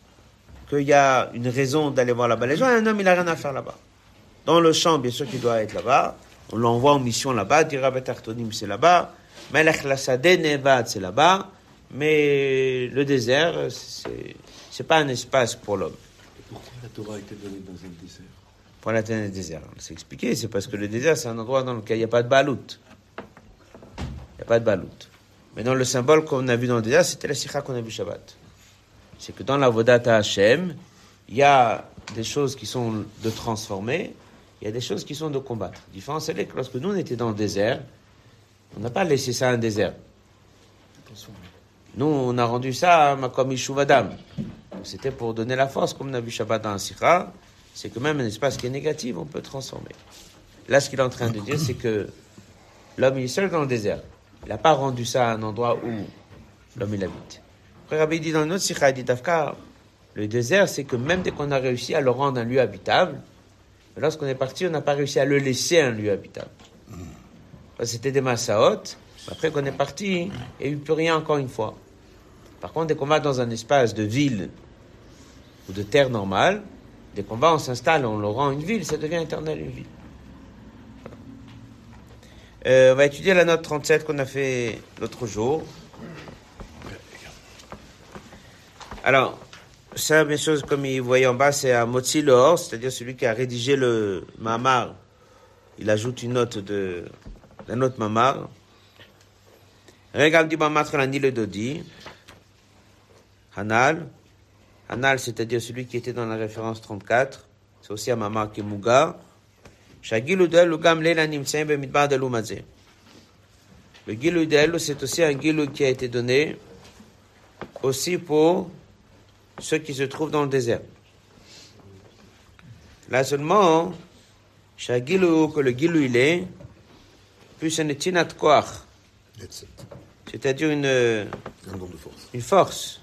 qu'il y a une raison d'aller voir là-bas. Les gens, un homme, il n'a rien à faire là-bas. Dans le champ, bien sûr qu'il doit être là-bas. On l'envoie en mission là-bas. Dira Betartonim, c'est là-bas. Melech Nevad, c'est là-bas. Mais le désert, c'est, c'est pas un espace pour l'homme. Pourquoi la Torah a été donnée dans un désert Pour la du désert. C'est expliqué, c'est parce que le désert, c'est un endroit dans lequel il n'y a pas de balout. Il n'y a pas de balout. Mais dans le symbole qu'on a vu dans le désert, c'était la sikha qu'on a vu Shabbat. C'est que dans la Vodata Hashem, il y a des choses qui sont de transformer, il y a des choses qui sont de combattre. La différence, elle est que lorsque nous, on était dans le désert, on n'a pas laissé ça un désert. Nous, on a rendu ça à comme C'était pour donner la force, comme on a vu Shabbat dans Sikha, c'est que même un espace qui est négatif, on peut transformer. Là, ce qu'il est en train de dire, c'est que l'homme est seul dans le désert. Il n'a pas rendu ça à un endroit où l'homme il habite. Après, Rabbi dit dans une autre Sikha, il dit Tafka, le désert, c'est que même dès qu'on a réussi à le rendre un lieu habitable, lorsqu'on est parti, on n'a pas réussi à le laisser un lieu habitable. C'était des massaot. Après qu'on est parti, il n'y a eu plus rien encore une fois. Par contre, dès qu'on va dans un espace de ville ou de terre normale, Dès qu'on va, on s'installe, on le rend une ville, ça devient éternel une ville. Euh, on va étudier la note 37 qu'on a fait l'autre jour. Alors, ça, bien sûr, comme vous voyez en bas, c'est un Motzi Lehor, c'est-à-dire celui qui a rédigé le Mamar. Il ajoute une note de la note Mamar. Regarde du Mamar Dodi. Hanal. Hanal, c'est-à-dire celui qui était dans la référence 34. C'est aussi un Mamar qui Lumazé. Le Gilu del, c'est aussi un Gilu qui a été donné aussi pour ceux qui se trouvent dans le désert. Là seulement, chaque Gilu que le Gilu il est, plus un Tinat Koach, c'est-à-dire une, Un don de force. une force.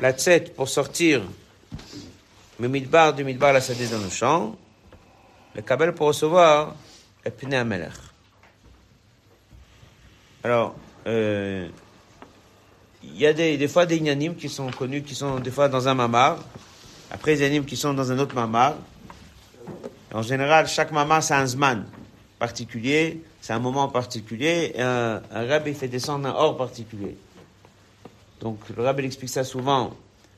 La tête pour sortir le midbar du midbar la sadé dans le champ, le kabel pour recevoir le pneu. Alors, euh, il y a des, fois des inanimes qui sont connus, qui sont des fois dans un mamar, après des inanimes qui sont dans un autre mamar. En général, chaque mamar, c'est un zman particulier, c'est un moment particulier, et un, un rab, fait descendre un or particulier. Donc, le rab, il explique ça souvent.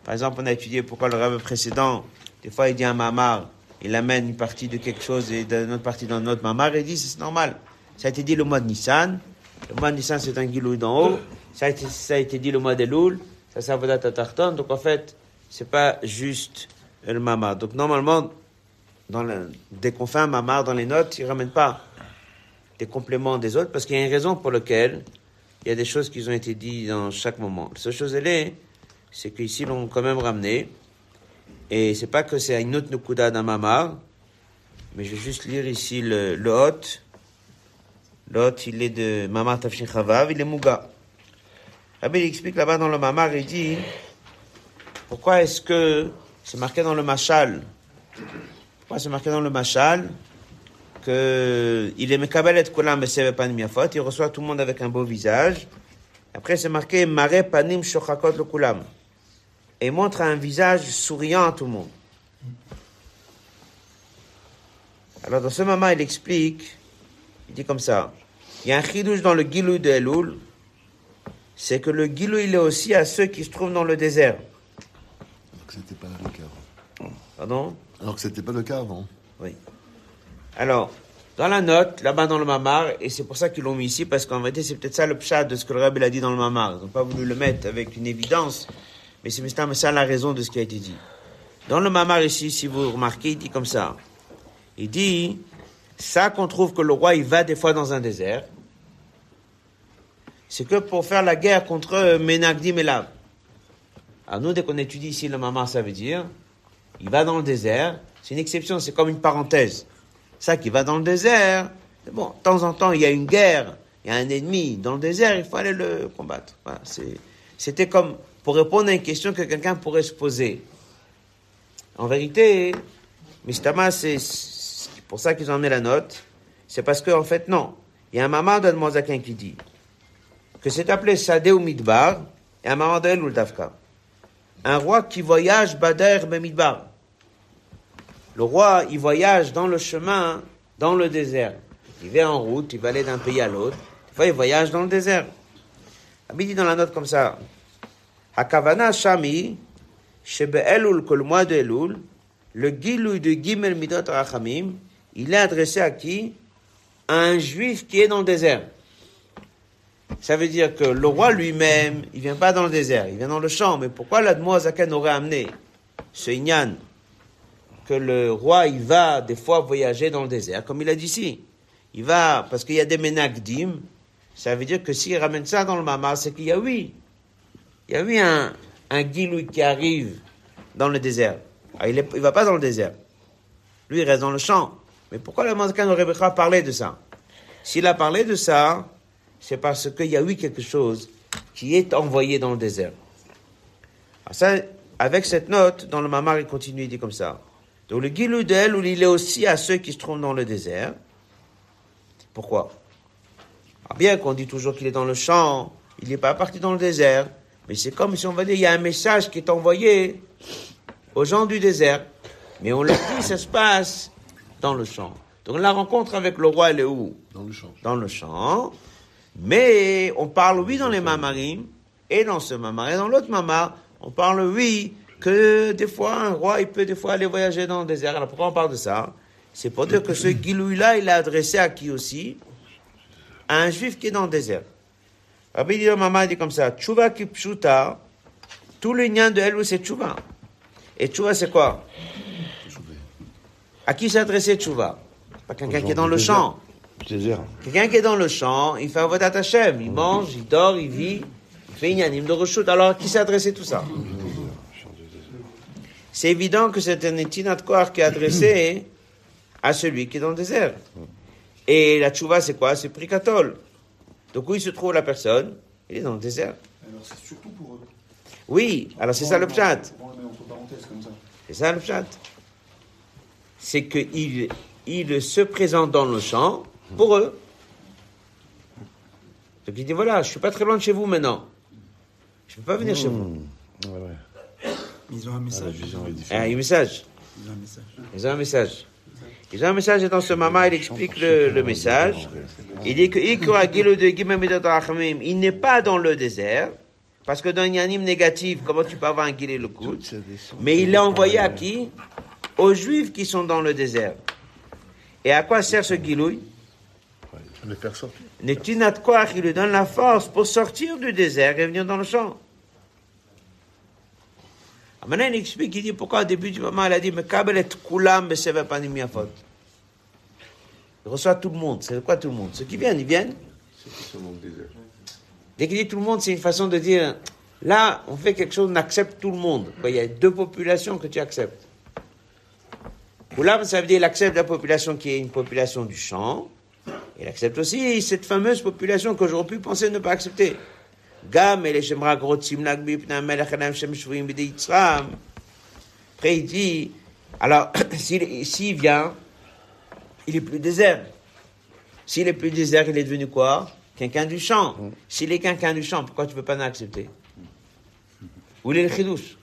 Par exemple, on a étudié pourquoi le rab précédent, des fois, il dit un mamar, il amène une partie de quelque chose et d'une autre partie dans notre mamar, et il dit, c'est normal. Ça a été dit le mois de Nissan. Le mois de Nissan, c'est un guilou d'en haut. Ça a, été, ça a été dit le mois de Loul. Ça, c'est Avodat Tatarton. Donc, en fait, c'est pas juste le mamar. Donc, normalement, dans le- dès qu'on fait un mamar dans les notes, il ramène pas des compléments des autres parce qu'il y a une raison pour laquelle il y a des choses qui ont été dites dans chaque moment. La seule chose, elle est, c'est qu'ici, l'on quand même ramené. Et c'est pas que c'est une autre nukuda d'un mamar, mais je vais juste lire ici le, le hot. Le hot, il est de mamar Tafshin Chavav, il est Muga. Rabbi il explique là-bas dans le mamar, il dit, pourquoi est-ce que c'est marqué dans le machal? Pourquoi c'est marqué dans le machal? Que il est mekabel et beseve panim yafot, il reçoit tout le monde avec un beau visage. Après, c'est marqué mare panim shochakot le kulam. Et il montre un visage souriant à tout le monde. Alors, dans ce moment, il explique, il dit comme ça, il y a un chidouche dans le gilou de Elul, c'est que le gilou, il est aussi à ceux qui se trouvent dans le désert. Alors que c'était pas le cas avant. Pardon? Alors que c'était pas le cas avant. Alors, dans la note, là-bas dans le mamar, et c'est pour ça qu'ils l'ont mis ici, parce qu'en vérité, c'est peut-être ça le pshat de ce que le rabbi a dit dans le mamar. Ils n'ont pas voulu le mettre avec une évidence, mais c'est ça la raison de ce qui a été dit. Dans le mamar ici, si vous remarquez, il dit comme ça. Il dit, ça qu'on trouve que le roi, il va des fois dans un désert, c'est que pour faire la guerre contre Menagdim et Lab. Alors nous, dès qu'on étudie ici le mamar, ça veut dire, il va dans le désert, c'est une exception, c'est comme une parenthèse. Ça qui va dans le désert, bon, de temps en temps, il y a une guerre, il y a un ennemi dans le désert, il faut aller le combattre. C'était comme pour répondre à une question que quelqu'un pourrait se poser. En vérité, Mistama, c'est pour ça qu'ils ont amené la note. C'est parce que, en fait, non. Il y a un maman d'Admozakin qui dit que c'est appelé Sadeh ou Midbar et un maman d'El ou Dafka. Un roi qui voyage Bader ben Midbar. Le roi, il voyage dans le chemin, dans le désert. Il va en route, il va aller d'un pays à l'autre. Des fois, il voyage dans le désert. Rabbi dit dans la note comme ça. Hakavana Shami, Shebe Elul, que le mois de Elul, le Gilou de Gimel Midot Rachamim, il est adressé à qui? À un juif qui est dans le désert. Ça veut dire que le roi lui-même, il vient pas dans le désert, il vient dans le champ. Mais pourquoi l'Admoazaken aurait amené ce Inyan? Que le roi, il va des fois voyager dans le désert, comme il a dit ici. Il va, parce qu'il y a des menagdim, ça veut dire que s'il ramène ça dans le mama, c'est qu'il y a oui. Il y a oui un, un guilou qui arrive dans le désert. Ah, il, il va pas dans le désert. Lui, il reste dans le champ. Mais pourquoi le Mazakan aurait pas parlé de ça? S'il a parlé de ça, c'est parce qu'il y a eu quelque chose qui est envoyé dans le désert. Ça, avec cette note, dans le mamar, il continue, il dit comme ça. Donc le Gilou où il est aussi à ceux qui se trouvent dans le désert. Pourquoi? Alors Bien qu'on dit toujours qu'il est dans le champ, il n'est pas parti dans le désert, mais c'est comme si on va dire, il y a un message qui est envoyé aux gens du désert. Mais on l'a dit, ça se passe dans le champ. Donc la rencontre avec le roi, elle est où? Dans le champ. Dans le champ. Mais on parle, oui, dans les mamarim, et dans ce mamar, et dans l'autre mamar, on parle, oui, que des fois, un roi, il peut des fois aller voyager dans le désert. Alors pourquoi on parle de ça? C'est pour dire que ce Gilouï-là, il est adressé à qui aussi? À un juif qui est dans le désert. Rabbi dit, maman dit comme ça, Tchouva kipshuta, tout le lien de Elou, c'est Tchouva. Et Tchouva, c'est quoi? À qui s'adressait Tchouva? Pas quelqu'un qui est dans le champ. Quelqu'un qui est dans le champ, il fait Avodat Hashem, il mange, il dort, il vit, il fait une anime de rechute. Alors, qui s'est adressé tout ça? C'est évident que c'est un étinat de corps qui est adressé à celui qui est dans le désert. Et la tchouva, c'est quoi? C'est prikatol. Donc, où il se trouve la personne? Il est dans le désert. Alors c'est surtout pour eux. Oui, alors c'est ça le pshat. C'est ça le pshat. C'est qu'il il se présente dans le champ pour eux. Donc il dit voilà, je suis pas très loin de chez vous maintenant. Je peux pas venir chez vous. Ouais, ouais. Ils ont un Ah, message. est Ah, différente. il y a un message. Ils ont un message. Ils ont un message. Ils ont un message et dans ce moment, il explique le, le message. Il dit que il n'est pas dans le désert, parce que dans une anime négative, comment tu peux avoir un Gilé le coup Mais il l'a envoyé à qui? Aux Juifs qui sont dans le désert. Et à quoi sert ce Gilouï Les faire sortir. Il lui donne la force pour sortir du désert et venir dans le champ. Maintenant, il explique, il dit pourquoi au début du moment, il a dit, mais Kabel et Kulam, Beseva Panim Yafot. Il reçoit tout le monde. C'est quoi tout le monde? Ceux qui viennent, ils viennent. Dès qu'il dit tout le monde, c'est une façon de dire, là, on fait quelque chose, on accepte tout le monde. Il y a deux populations que tu acceptes. Kulam, ça veut dire, il accepte la population qui est une population du champ. Il accepte aussi cette fameuse population que j'aurais pu penser ne pas accepter. Après, il dit, alors, [clears throat] s'il vient, il est plus désert. S'il est plus désert, il est devenu quoi? Quelqu'un du champ. S'il est quelqu'un du champ, pourquoi tu ne peux pas l'accepter? Où il est le chidouche?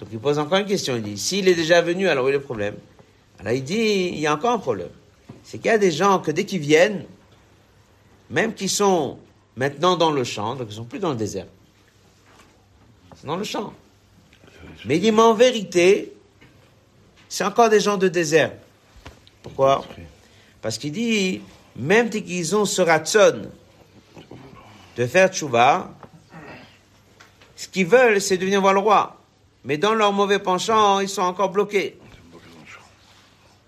Donc il pose encore une question. Il dit, s'il est déjà venu, alors où est le problème? Alors il dit, il y a encore un problème. C'est qu'il y a des gens que dès qu'ils viennent, même qui sont maintenant dans le champ, donc ils sont plus dans le désert. C'est dans le champ. Mais il dit, mais en vérité, c'est encore des gens de désert. Pourquoi? Parce qu'il dit, même qu'ils ont ce ratson de faire tchouva, ce qu'ils veulent, c'est de venir voir le roi. Mais dans leur mauvais penchant, ils sont encore bloqués.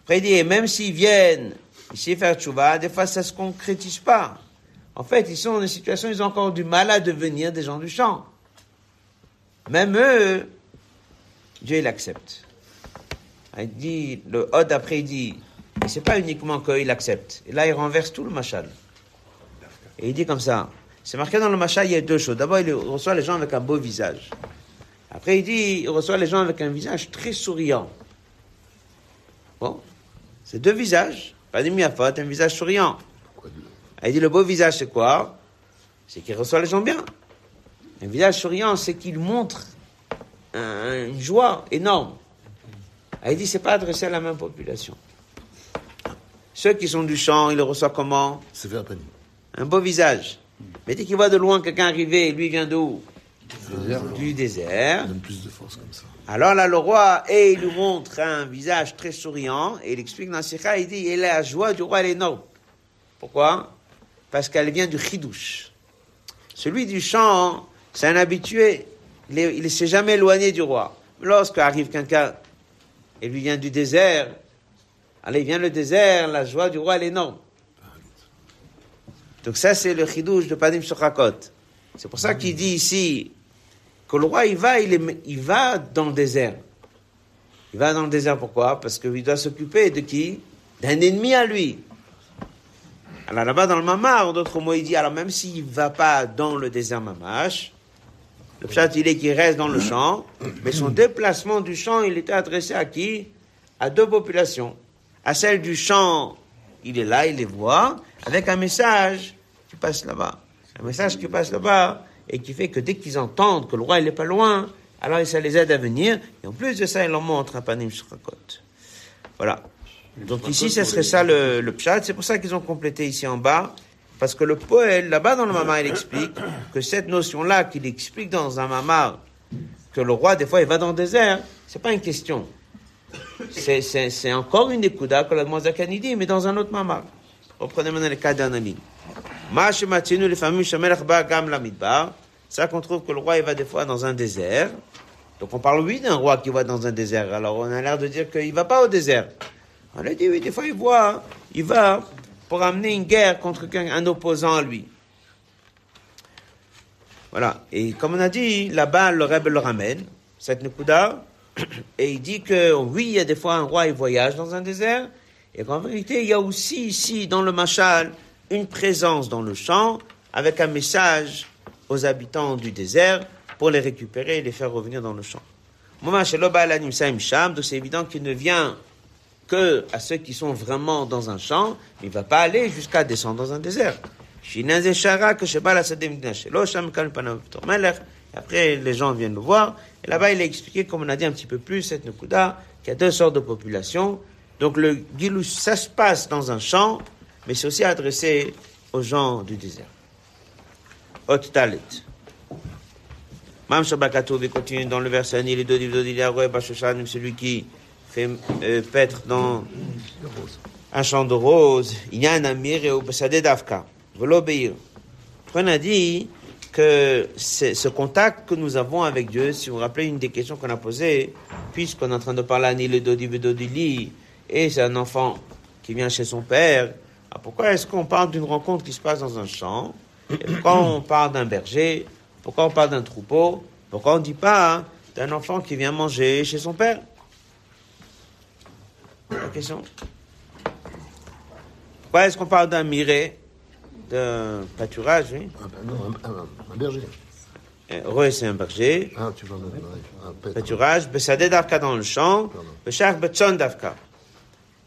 Après, il dit, même s'ils viennent ici faire tchouva, des fois, ça ne se concrétise pas. En fait, ils sont dans une situation, ils ont encore du mal à devenir des gens du champ. Même eux, Dieu, il accepte. Il dit, le Hod après, il dit, et c'est pas uniquement qu'il accepte. Et là, il renverse tout le machal. Et il dit comme ça, c'est marqué dans le machal, il y a deux choses. D'abord, il reçoit les gens avec un beau visage. Après, il dit, il reçoit les gens avec un visage très souriant. Bon, c'est deux visages, pas de miafot, un visage souriant. Il dit, le beau visage, c'est quoi? C'est qu'il reçoit les gens bien. Un visage souriant, c'est qu'il montre un- une joie énorme. Il dit, c'est pas adressé à la même population. Ceux qui sont du champ, ils le reçoivent comment? C'est Panim. Un beau visage. Mais dès qu'il voit de loin quelqu'un arriver, lui vient d'où? Du désert. Ça donne plus de force comme ça. Alors là, le roi, et il lui montre un visage très souriant, et il explique dans Sikha, il dit, et la joie du roi, elle est énorme. Pourquoi? Parce qu'elle vient du chidouche. Celui du champ, c'est un habitué, il ne s'est jamais éloigné du roi. Lorsque arrive quelqu'un, et lui vient du désert, il vient le désert, la joie du roi, elle est énorme. Donc ça, c'est le chidouche de Padim Sochakot. C'est pour ça qu'il dit ici que le roi, il va, il, il va dans le désert. Il va dans le désert, pourquoi? Parce qu'il doit s'occuper de qui? D'un ennemi à lui. Alors là-bas, dans le Mamar, d'autres mots, il dit, alors même s'il ne va pas dans le désert Mamash, le pshat, il est qu'il reste dans le champ, mais son déplacement du champ, il était adressé à qui? À deux populations. À celle du champ, il est là, il les voit, avec un message qui passe là-bas. Un message qui passe là-bas, et qui fait que dès qu'ils entendent que le roi, il n'est pas loin, alors ça les aide à venir, et en plus de ça, il leur montre un panim shrakot. Voilà. Donc ici, ce serait ça le, le pshat. C'est pour ça qu'ils ont complété ici en bas. Parce que le poète, là-bas dans le mamar, il explique que cette notion-là qu'il explique dans un mamar, que le roi, des fois, il va dans le désert, c'est pas une question. C'est, c'est, c'est encore une écouda que la Mozakan dit, mais dans un autre mamar. Reprenez maintenant les cas d'analyse. les familles Gam Lamidbar. Ça qu'on trouve que le roi, il va des fois dans un désert. Donc on parle, oui, d'un roi qui va dans un désert. Alors on a l'air de dire qu'il va pas au désert. On a dit, oui, des fois, il voit, il va pour amener une guerre contre un opposant à lui. Voilà. Et comme on a dit, là-bas, le Rebbe le ramène, cette Nukuda, [clears throat] et il dit que oui, il y a des fois un roi, il voyage dans un désert, et qu'en vérité, il y a aussi ici, dans le Machal, une présence dans le champ, avec un message aux habitants du désert pour les récupérer et les faire revenir dans le champ. Donc c'est évident qu'il ne vient à ceux qui sont vraiment dans un champ, il ne va pas aller jusqu'à descendre dans un désert. Après, les gens viennent le voir. Et là-bas, il a expliqué, comme on a dit un petit peu plus, cette Nukuda, qu'il y a deux sortes de populations. Donc, le Gilou, ça se passe dans un champ, mais c'est aussi adressé aux gens du désert. Hot Talet. Mam Shabakatou, continue dans le verset, il est celui qui fait euh, paître dans un champ de roses. Il y a un amir et au d'Afka. l'obéir. On a dit que ce contact que nous avons avec Dieu, si vous vous rappelez une des questions qu'on a posées, puisqu'on est en train de parler à Nile Dodi Dodili, et c'est un enfant qui vient chez son père, ah, pourquoi est-ce qu'on parle d'une rencontre qui se passe dans un champ? Et Pourquoi on parle d'un berger? Pourquoi on parle d'un troupeau? Pourquoi on ne dit pas d'un enfant qui vient manger chez son père? La question Pourquoi est-ce qu'on parle d'un miret, d'un pâturage oui? Un, non, un, un, berger. Re, c'est un berger. Ah, tu vas un, un pâturage. Bessadé d'Afka dans le champ. Beshach Betson d'Afka.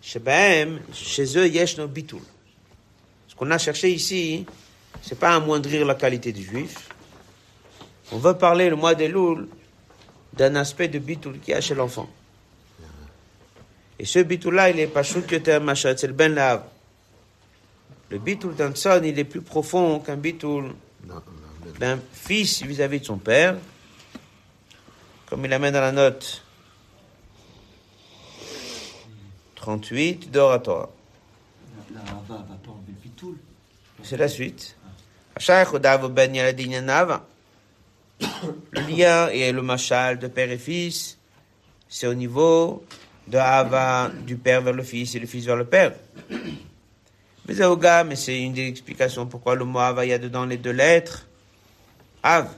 Chez eux, yesh no bitul. Ce qu'on a cherché ici, c'est pas amoindrir la qualité du juif. On veut parler le mois des Loul d'un aspect de bitul qui y a chez l'enfant. Et ce bitul-là, il est pas yoter machat, c'est le ben lav. Le bitul d'un son, il est plus profond qu'un bitul d'un fils vis-à-vis de son père. Comme il amène dans la note 38 d'Oratora. C'est la suite. ben Le lien et le machal de père et fils, c'est au niveau de Hava du père vers le fils et le fils vers le père. Mais c'est une des explications pourquoi le mot Hava, il y a dedans les deux lettres. Av.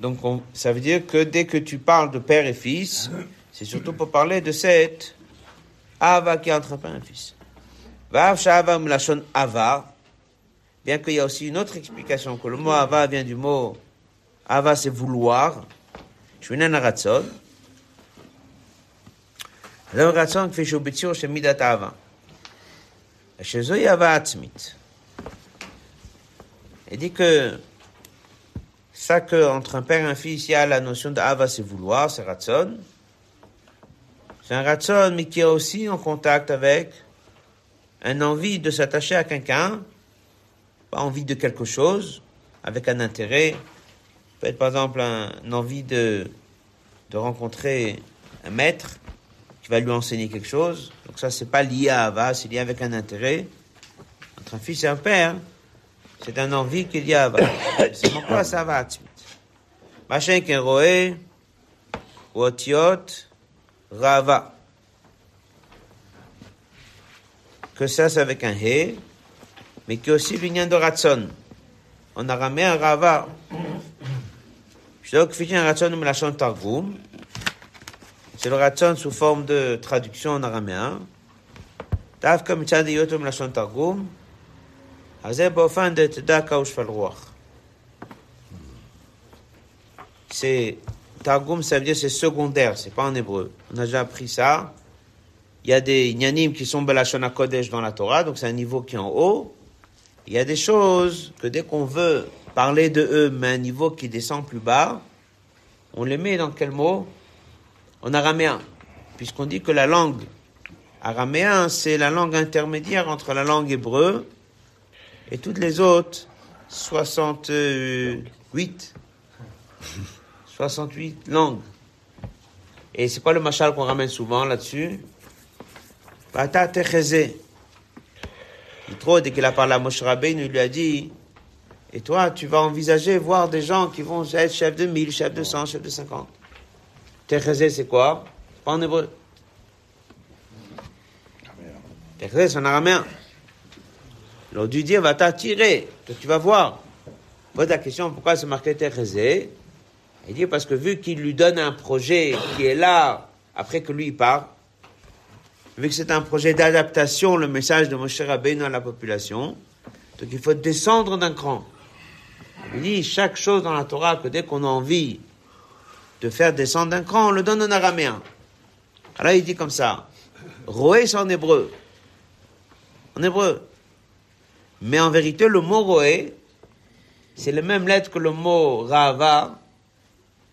Donc ça veut dire que dès que tu parles de père et fils, c'est surtout pour parler de cette Ava qui entre et fils. Vav Ava. Bien qu'il y a aussi une autre explication que le mot Ava vient du mot Ava c'est vouloir. Je suis un le רצון כפי שהוא ביצור של מידת אהבה. שזוהי אהבה עצמית. Il dit que ça que entre un père et un fils, il y a la notion d'ava, c'est vouloir, c'est ratson. C'est un ratson, mais qui est aussi en contact avec un envie de s'attacher à quelqu'un, pas envie de quelque chose, avec un intérêt. Peut être par exemple un, une envie de, de rencontrer un maître, qui va lui enseigner quelque chose. Donc ça, c'est pas lié à Ava, c'est lié avec un intérêt. Entre un fils et un père, c'est un envie qu'il y a Ava. [coughs] C'est pourquoi ça va Machin roé, otiot, rava. Que ça, c'est avec un he, mais qui aussi l'union de ratson. On a ramené un rava. [coughs] Je dois que un ratson, me la chante. C'est le ratson sous forme de traduction en araméen. דווקא מצד היותו מלשון תרגום, אז זה באופן דתדע כאושפל רוח. C'est Targum, ça veut dire c'est secondaire, c'est pas en hébreu. On a déjà appris ça. Il y a des nyanim qui sont Belashon Kodesh dans la Torah, donc c'est un niveau qui est en haut. Il y a des choses que dès qu'on veut parler de eux, mais à un niveau qui descend plus bas, on les met dans quel mot En araméen. Puisqu'on dit que la langue araméen, c'est la langue intermédiaire entre la langue hébreu et toutes les autres 68, 68 langues. Et c'est quoi le machal qu'on ramène souvent là-dessus Bata techezé. Trop, dès qu'il a parlé à Moshe Rabbeinu, il lui a dit, et toi, tu vas envisager voir des gens qui vont être chefs de 1000, chefs de 100, chefs de 50. Techezé, c'est quoi? Pas en hébreu. Techezé, c'est en araméen. A dû dire, va t'attirer, toi tu vas voir. Pose la question, pourquoi c'est marqué Techezé Il dit, parce que vu qu'il lui donne un projet qui est là, après que lui il part, vu que c'est un projet d'adaptation, le message de Moshe Rabbeinu à la population, donc il faut descendre d'un cran. Il dit, chaque chose dans la Torah, que dès qu'on a envie de faire descendre d'un cran, on le donne en araméen. Alors il dit comme ça, Roé c'est en hébreu. En hébreu. Mais en vérité, le mot Roé, c'est la même lettre que le mot Rava,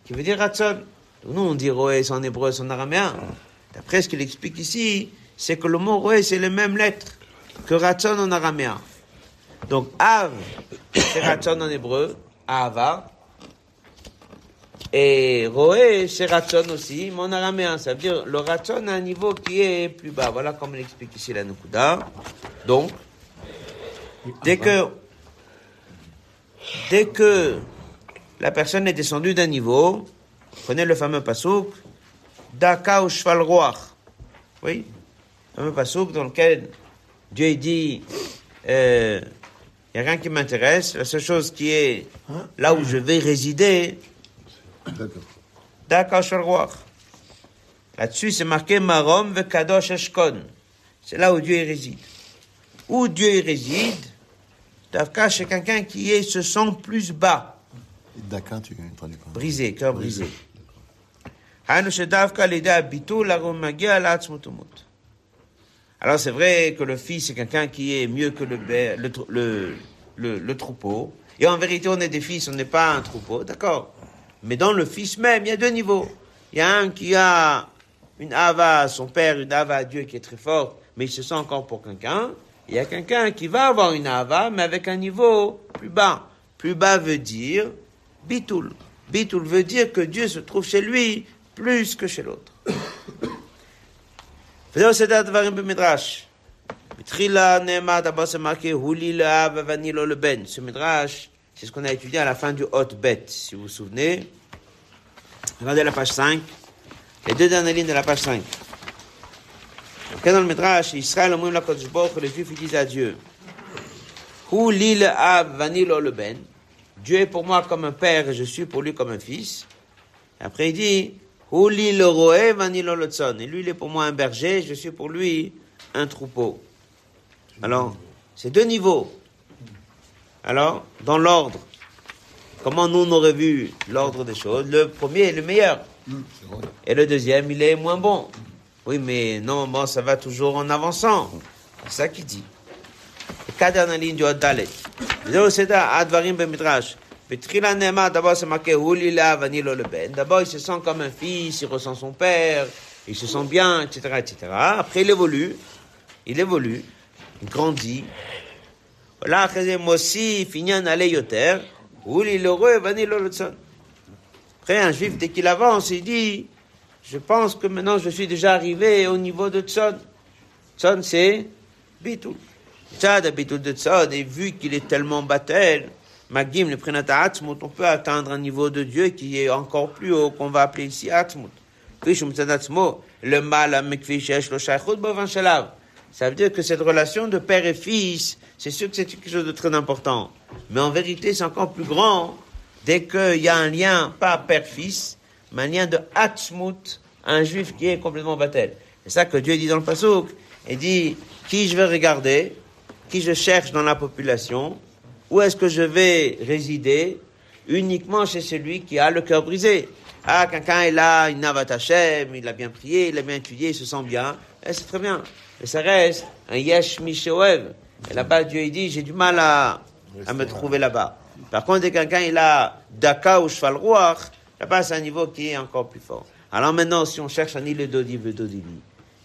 qui veut dire Ratson. Nous on dit Roé c'est en hébreu, c'est en araméen. D'après ce qu'il explique ici, c'est que le mot Roé, c'est les mêmes lettres que Ratson en araméen. Donc, Av, c'est Ratson en hébreu, Ava. Et Roé, c'est Ratson aussi, en araméen. Ça veut dire le Ratson a un niveau qui est plus bas. Voilà comme il explique ici la Nukuda. Donc, dès que, dès que la personne est descendue d'un niveau, prenez le fameux pasouk, Daka ou Shval. Oui, le fameux pasouk dans lequel Dieu dit, euh, il n'y a rien qui m'intéresse. La seule chose qui est là où je vais résider, D'accord. Daka Ruach. Là-dessus, c'est marqué Marom ve Kadosh Eshkon. C'est là où Dieu y réside. Où Dieu y réside, Davka, c'est quelqu'un qui est, se sent plus bas, Dakar, tu traduis quoi brisé, cœur brisé. Alors c'est vrai que le fils c'est quelqu'un qui est mieux que le, le, le, le troupeau. Et en vérité, on est des fils, on n'est pas un troupeau, d'accord mais dans le fils même, il y a deux niveaux. Il y a un qui a une hava à son père, une hava à Dieu qui est très forte, mais il se sent encore pour quelqu'un. Il y a quelqu'un qui va avoir une hava, mais avec un niveau plus bas. Plus bas veut dire bitoul. Bitoul veut dire que Dieu se trouve chez lui plus que chez l'autre. [coughs] Ce midrash c'est ce qu'on a étudié à la fin du Hot Bet, si vous vous souvenez. Regardez la page 5, les deux dernières lignes de la page 5. Quand dans le Midrash, Israël, au la Kodesh les Juifs disent à Dieu, l'île à le Ben, Dieu est pour moi comme un père je suis pour lui comme un fils. Après, il dit, l'île Roé Et lui, il est pour moi un berger, je suis pour lui un troupeau. Alors, c'est deux niveaux. Alors, dans l'ordre, comment nous on aurait vu l'ordre des choses? Le premier est le meilleur. Mm, et le deuxième, il est moins bon. Oui, mais non, moi, ça va toujours en avançant. C'est ça qu'il dit. Les quatre dernières lignes du Dalet. Advarim Bemidrash. D'abord, c'est marqué Hulila Vanilo Leben. D'abord, il se sent comme un fils, il ressent son père, il se sent bien, etc. etc. Après, il évolue. Il évolue. Il grandit là, après, Mossif, Inyan, Yoter, Ouli, Loreux, Vani, Lolotson. Après, un juif, dès qu'il avance, il dit, je pense que maintenant, je suis déjà arrivé au niveau de Tson. Tson, c'est Bitul. Tchad, Bitul de Tson, et vu qu'il est tellement battel, Magim, le Atzmut, on peut atteindre un niveau de Dieu qui est encore plus haut, qu'on va appeler ici Atzmut. Le mal, ça veut dire que cette relation de père et fils, c'est sûr que c'est quelque chose de très important. Mais en vérité, c'est encore plus grand dès qu'il y a un lien, pas père-fils, mais un lien de Hatzmut, un juif qui est complètement battel. C'est ça que Dieu dit dans le Passouk. Il dit, qui je vais regarder, qui je cherche dans la population, où est-ce que je vais résider, uniquement chez celui qui a le cœur brisé. Ah, quelqu'un est là, il n'a Hashem, il a bien prié, il a bien étudié, il se sent bien, et c'est très bien. Mais ça reste un yesh mishoev. Et là-bas, Dieu il dit, j'ai du mal à, à me trouver là-bas. Par contre, dès que quelqu'un il a Daka ou Ruach, là-bas c'est un niveau qui est encore plus fort. Alors maintenant, si on cherche un île Dodi Dodili,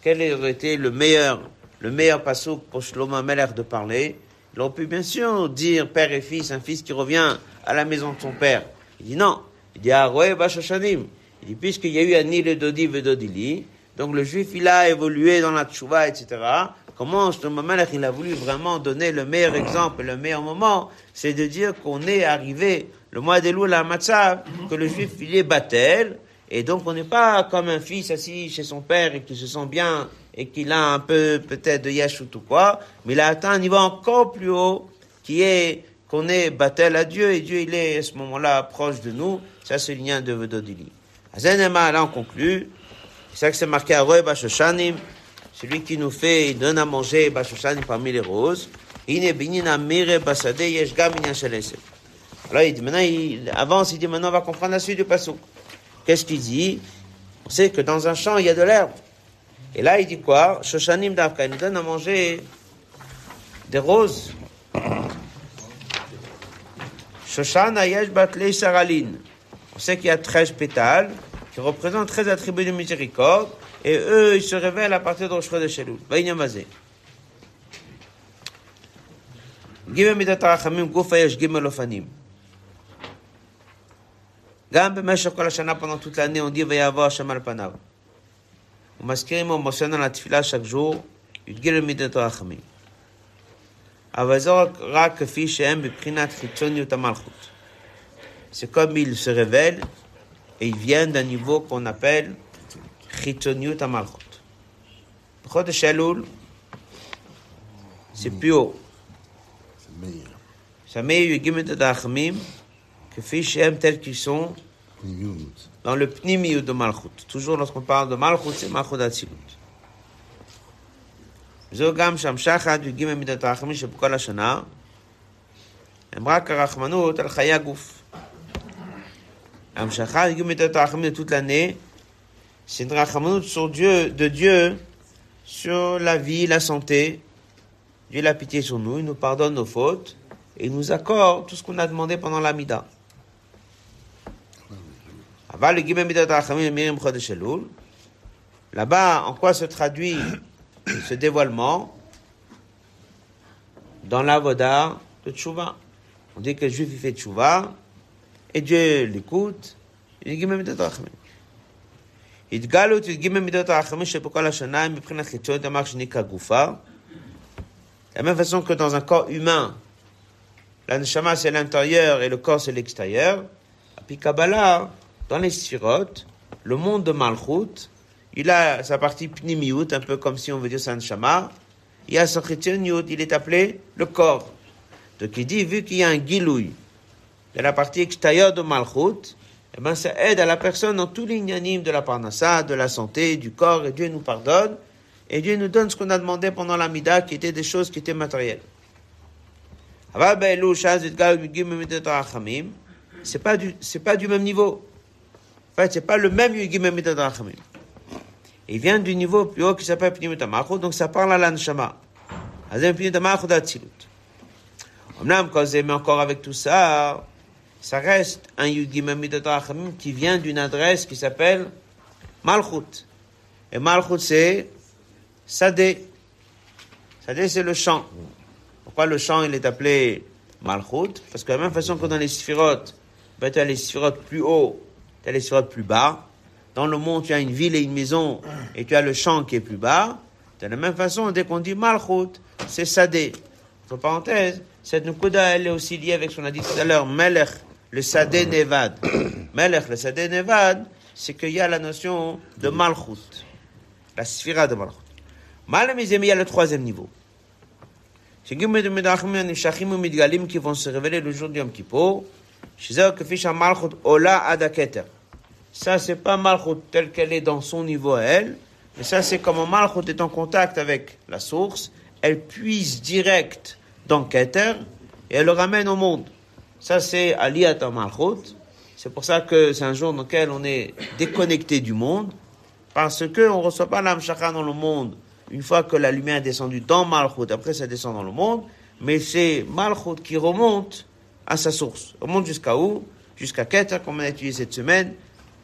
quel aurait été le meilleur, le meilleur pasouk pour Shlomo Meller de parler? Ils ont pu bien sûr dire père et fils, un fils qui revient à la maison de son père. Il dit non. Il dit Aroé Bashashanim. Il dit puisqu'il y a eu un île Dodi Dodili, donc le juif il a évolué dans la tchouva, etc. Comment Shlomo Meller il a voulu vraiment donner le meilleur exemple, le meilleur moment, c'est de dire qu'on est arrivé le mois des loups la matzav, que le juif il est battel, et donc on n'est pas comme un fils assis chez son père et qui se sent bien et qu'il a un peu peut-être de yesh ou quoi, mais il a atteint un niveau encore plus haut qui est qu'on est battel à Dieu et Dieu il est à ce moment-là proche de nous. Ça c'est le lien de Vedodili. Azenema là on conclut. C'est ça que c'est marqué à Roy Bashoshanim. Celui qui nous fait, il donne à manger Bashoshanim parmi les roses. Alors il dit maintenant, il avance, il dit maintenant on va comprendre la suite du pasuk. Qu'est-ce qu'il dit? On sait que dans un champ, il y a de l'herbe. Et là, il dit quoi? Shoshanim Davka, il nous donne à manger des roses. Shoshana Yesh Batlei Saralin. On sait qu'il y a 13 pétales qui représentent 13 attributs de miséricorde, et eux, ils se révèlent à partir de Rosh de Shalou. Vaïnyamazé. Pendant toute l'année, on dit Vayavar Shamal Panav. On masquerim, on mentionne dans la tefila chaque jour, Yudgil Midat Rachamim. C'est comme il se révèle et ils viennent d'un niveau qu'on appelle חיצוניות המלכות. בחודש אלול, c'est plus haut. C'est meilleur. זה מאיר י"ג מידות הרחמים, כפי שהם tels qu'ils sont dans le pnimiut de Malchut. Toujours lorsqu'on parle de Malchut, c'est Malchut Atzilut. זהו גם שהמשחת י"ג מידת הרחמים שבכל השנה הם רק הרחמנות על חיי הגוף. toute l'année, c'est une sur Dieu, de Dieu sur la vie, la santé. Dieu a pitié sur nous, il nous pardonne nos fautes et il nous accorde tout ce qu'on a demandé pendant la Mida. Là-bas, en quoi se traduit ce dévoilement Dans l'avoda de Tchouva. On dit que le juif il fait Tchouva, et Dieu l'écoute, il dit Gimel Midat Rachamim. התגלות י"ג מידות הרחמים שבכל השנה הם מבחינת חיצוניות אמר שנקרא גופה. De la même façon que dans un corps humain, la neshama c'est l'intérieur et le corps c'est l'extérieur. Puis Kabbalah, dans les sirotes, le monde de Malchut, il a sa partie pnimiut, un peu comme si on veut dire Sanshama. Il y a son il est appelé le corps. Donc il dit, vu qu'il y a un gilouï de la partie extérieure de Malchut, eh ben, ça aide à la personne dans tous les inanimes de la parnassa, de la santé, du corps, et Dieu nous pardonne, et Dieu nous donne ce qu'on a demandé pendant la mida, qui étaient des choses qui étaient matérielles. C'est pas du, c'est pas du même niveau. En fait, c'est pas le même. Il vient du niveau plus haut qui s'appelle Pnimut donc ça parle à l'Anshama. Azem Pnimut d'Atsilut. Omnam, quand encore avec tout ça, ça reste un Rachamim qui vient d'une adresse qui s'appelle Malchut. Et Malchut, c'est Sadeh. Sadeh, c'est le chant. Pourquoi le chant, il est appelé Malchut? Parce que de la même façon que dans les sphirotes, ben, tu as les sphirotes plus haut tu as les sphirotes plus bas. Dans le monde, tu as une ville et une maison, et tu as le champ qui est plus bas. De la même façon, dès qu'on dit Malchut, c'est Sadé. Entre parenthèses, cette Nukuda, elle est aussi liée avec ce qu'on a dit tout à l'heure, Melech, le Sadé Nevad. Melech, le Sadé Nevad, c'est qu'il y a la notion de Malchut, la sphira de Malchut. Malamizem, il y a le troisième niveau. C'est qui vont se révéler le jour du Yom Kippur. Ça, c'est pas Malchut telle qu'elle est dans son niveau à elle, mais ça, c'est comment Malchut est en contact avec la source, elle puise direct dans Keter et elle le ramène au monde. Ça, c'est Aliyat Malchut. C'est pour ça que c'est un jour dans lequel on est déconnecté du monde, parce que on reçoit pas l'âme dans le monde une fois que la lumière est descendue dans Malchut, après ça descend dans le monde, mais c'est Malchut qui remonte à sa source. On monte jusqu'à où? Jusqu'à Keter, comme on a étudié cette semaine,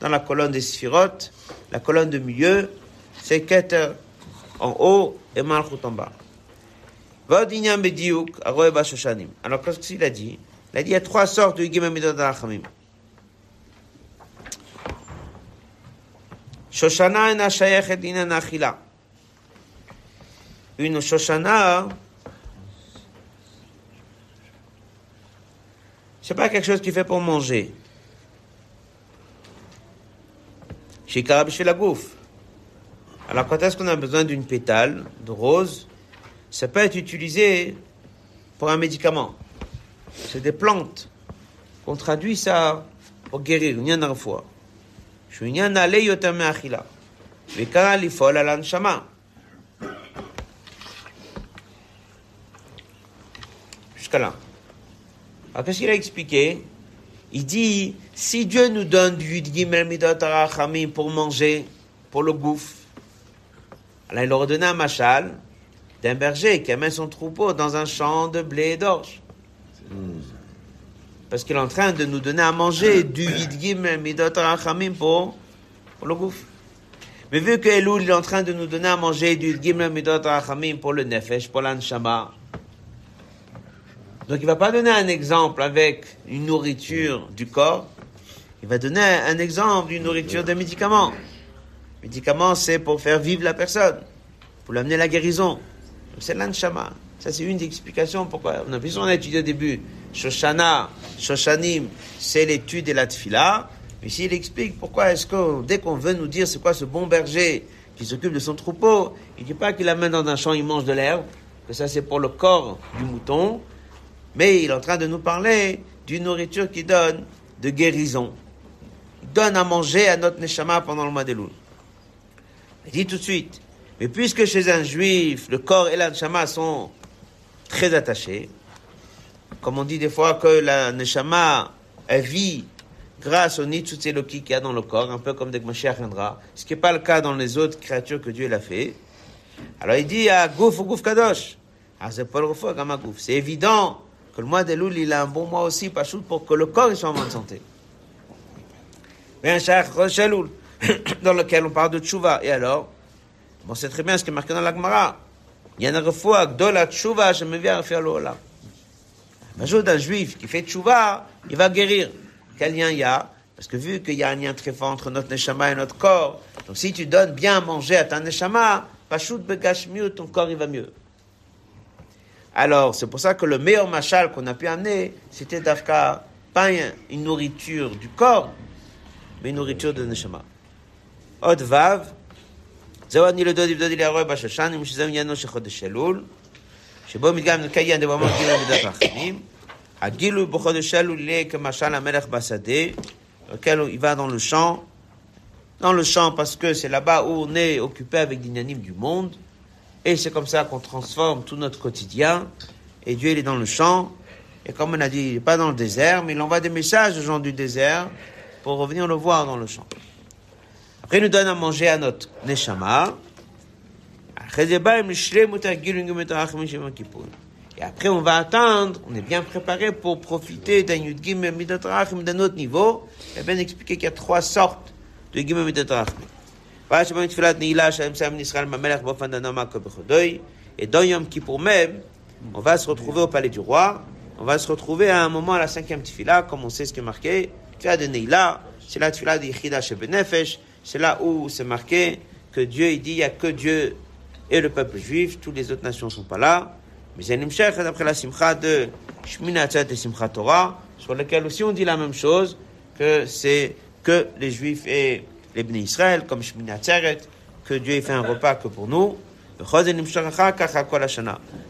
dans la colonne des Sphirot, la colonne de milieu, c'est Keter en haut et Malchut en bas. Alors, qu'est-ce qu'il a dit? Il a dit y a trois sortes de Yigim Amidot Rachamim. Shoshana ena shayechet inyan achila. Une Shoshana, c'est pas quelque chose qu'il fait pour manger. Chez chez la gouffe. Alors, quand est-ce qu'on a besoin d'une pétale de rose? Ça peut être utilisé pour un médicament c'est des plantes. On traduit ça au guérir, une dernière fois. Jusqu'à là. Alors qu'est-ce qu'il a expliqué? Il dit, si Dieu nous donne du pour manger, pour le gouffre, alors il leur donné un machal d'un berger qui amène son troupeau dans un champ de blé et d'orge. Parce qu'il est en train de nous donner à manger du Yidgim Midot Rachamim pour, pour le gouffre. Mais vu que Elul est en train de nous donner à manger du Yidgim Midot Rachamim pour le Nefesh, pour l'Anshama, donc il va pas donner un exemple avec une nourriture du corps, il va donner un exemple d'une nourriture de médicaments. Médicament, c'est pour faire vivre la personne, pour l'amener à la guérison. C'est l'anshama. Ça, c'est une des explications pourquoi. On a, a étudié au début, Shoshana, Shoshanim, c'est l'étude de la tfila. Mais ici, il explique pourquoi est-ce que, dès qu'on veut nous dire c'est quoi ce bon berger qui s'occupe de son troupeau, il dit pas qu'il l'amène dans un champ, il mange de l'herbe, que ça c'est pour le corps du mouton, mais il est en train de nous parler d'une nourriture qui donne de guérison. Il donne à manger à notre neshama pendant le mois de Il dit tout de suite, mais puisque chez un juif, le corps et la neshama sont très attachés, comme on dit des fois que la neshama, elle vit grâce au nitsutseloki qu'il y a dans le corps, un peu comme des Mashiach ce qui n'est pas le cas dans les autres créatures que Dieu l'a fait. Alors il dit à Gouf ou Gouf Kadosh, ah, Gouf. C'est évident que le mois de Loul, il a un bon mois aussi, pas pour que le corps soit en bonne santé. Mais [coughs] un dans lequel on parle de Tchouva. Et alors, bon, c'est très bien ce qui est marqué dans la Gemara. Il y a un refou à Gdola Tchouva, je me viens à faire l'Ola. L'ajout d'un juif qui fait Tchouva, il va guérir. Quel lien il y a? Parce que vu qu'il y a un lien très fort entre notre neshama et notre corps, donc si tu donnes bien à manger à ta neshama, pachout mieux, ton corps il va mieux. Alors, c'est pour ça que le meilleur machal qu'on a pu amener, c'était d'Afka, pas une nourriture du corps, mais une nourriture de neshama. Od vav, זהו אני לדוד יבדוד לי הרואה בשושנים, שזהו עניינו של חודש אלול, שבו מתגם נקיים דבמות גילוי מידת רחמים. הגילוי בחודש אלול יהיה כמשל המלך בשדה, lequel il va dans le champ, dans le champ parce que c'est là-bas où on est occupé avec l'inanime du monde, et c'est comme ça qu'on transforme tout notre quotidien, et Dieu il est dans le champ, et comme on a dit, il n'est pas dans le désert, mais il envoie des messages aux gens du désert pour revenir le voir dans le champ. Après, il nous donne à manger à notre neshama. Et après, on va attendre, on est bien préparé pour profiter d'un Yudgim Midot Rachim d'un autre niveau. Il a bien expliqué qu'il y a trois sortes de Yudgim Midot Rachim. Et dans Yom Kippour même, on va se retrouver au palais du roi. On va se retrouver à un moment à la cinquième tefila, comme on sait ce qui est marqué. Tefila de Neila, c'est la tefila de Yichida Shebenefesh. C'est là où c'est marqué que Dieu, il dit, il n'y a que Dieu et le peuple juif. Toutes les autres nations ne sont pas là. Mais c'est Nimshech, d'après la simcha de Shmina Tzat et Simcha Torah, sur lequel aussi on dit la même chose, que c'est que les juifs et les bénis Israël, comme Shmina Tzeret, que Dieu ait fait un repas que pour nous.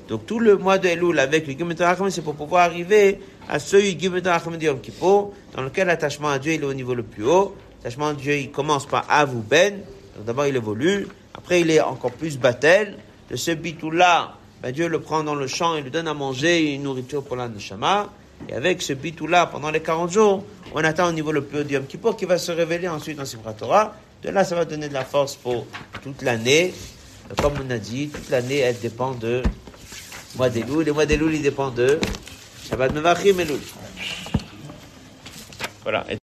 Donc tout le mois de Elul avec le Racham, c'est pour pouvoir arriver à ce Yom Kippur, dans lequel l'attachement à Dieu est au niveau le plus haut. L'attachement à Dieu, il commence par Avou Ben, donc d'abord il évolue, après il est encore plus battel. De ce bitou-là, ben Dieu le prend dans le champ et lui donne à manger une nourriture pour la neshama. Et avec ce bitou-là, pendant les 40 jours, on attend au niveau le plus haut du Yom qui va se révéler ensuite dans Simchat Torah. De là, ça va donner de la force pour toute l'année. Comme on a dit, toute l'année, elle dépend de mois d'Elul. Les mois d'Elul, ils dépendent de Shabbat Mevachim Elul. Voilà.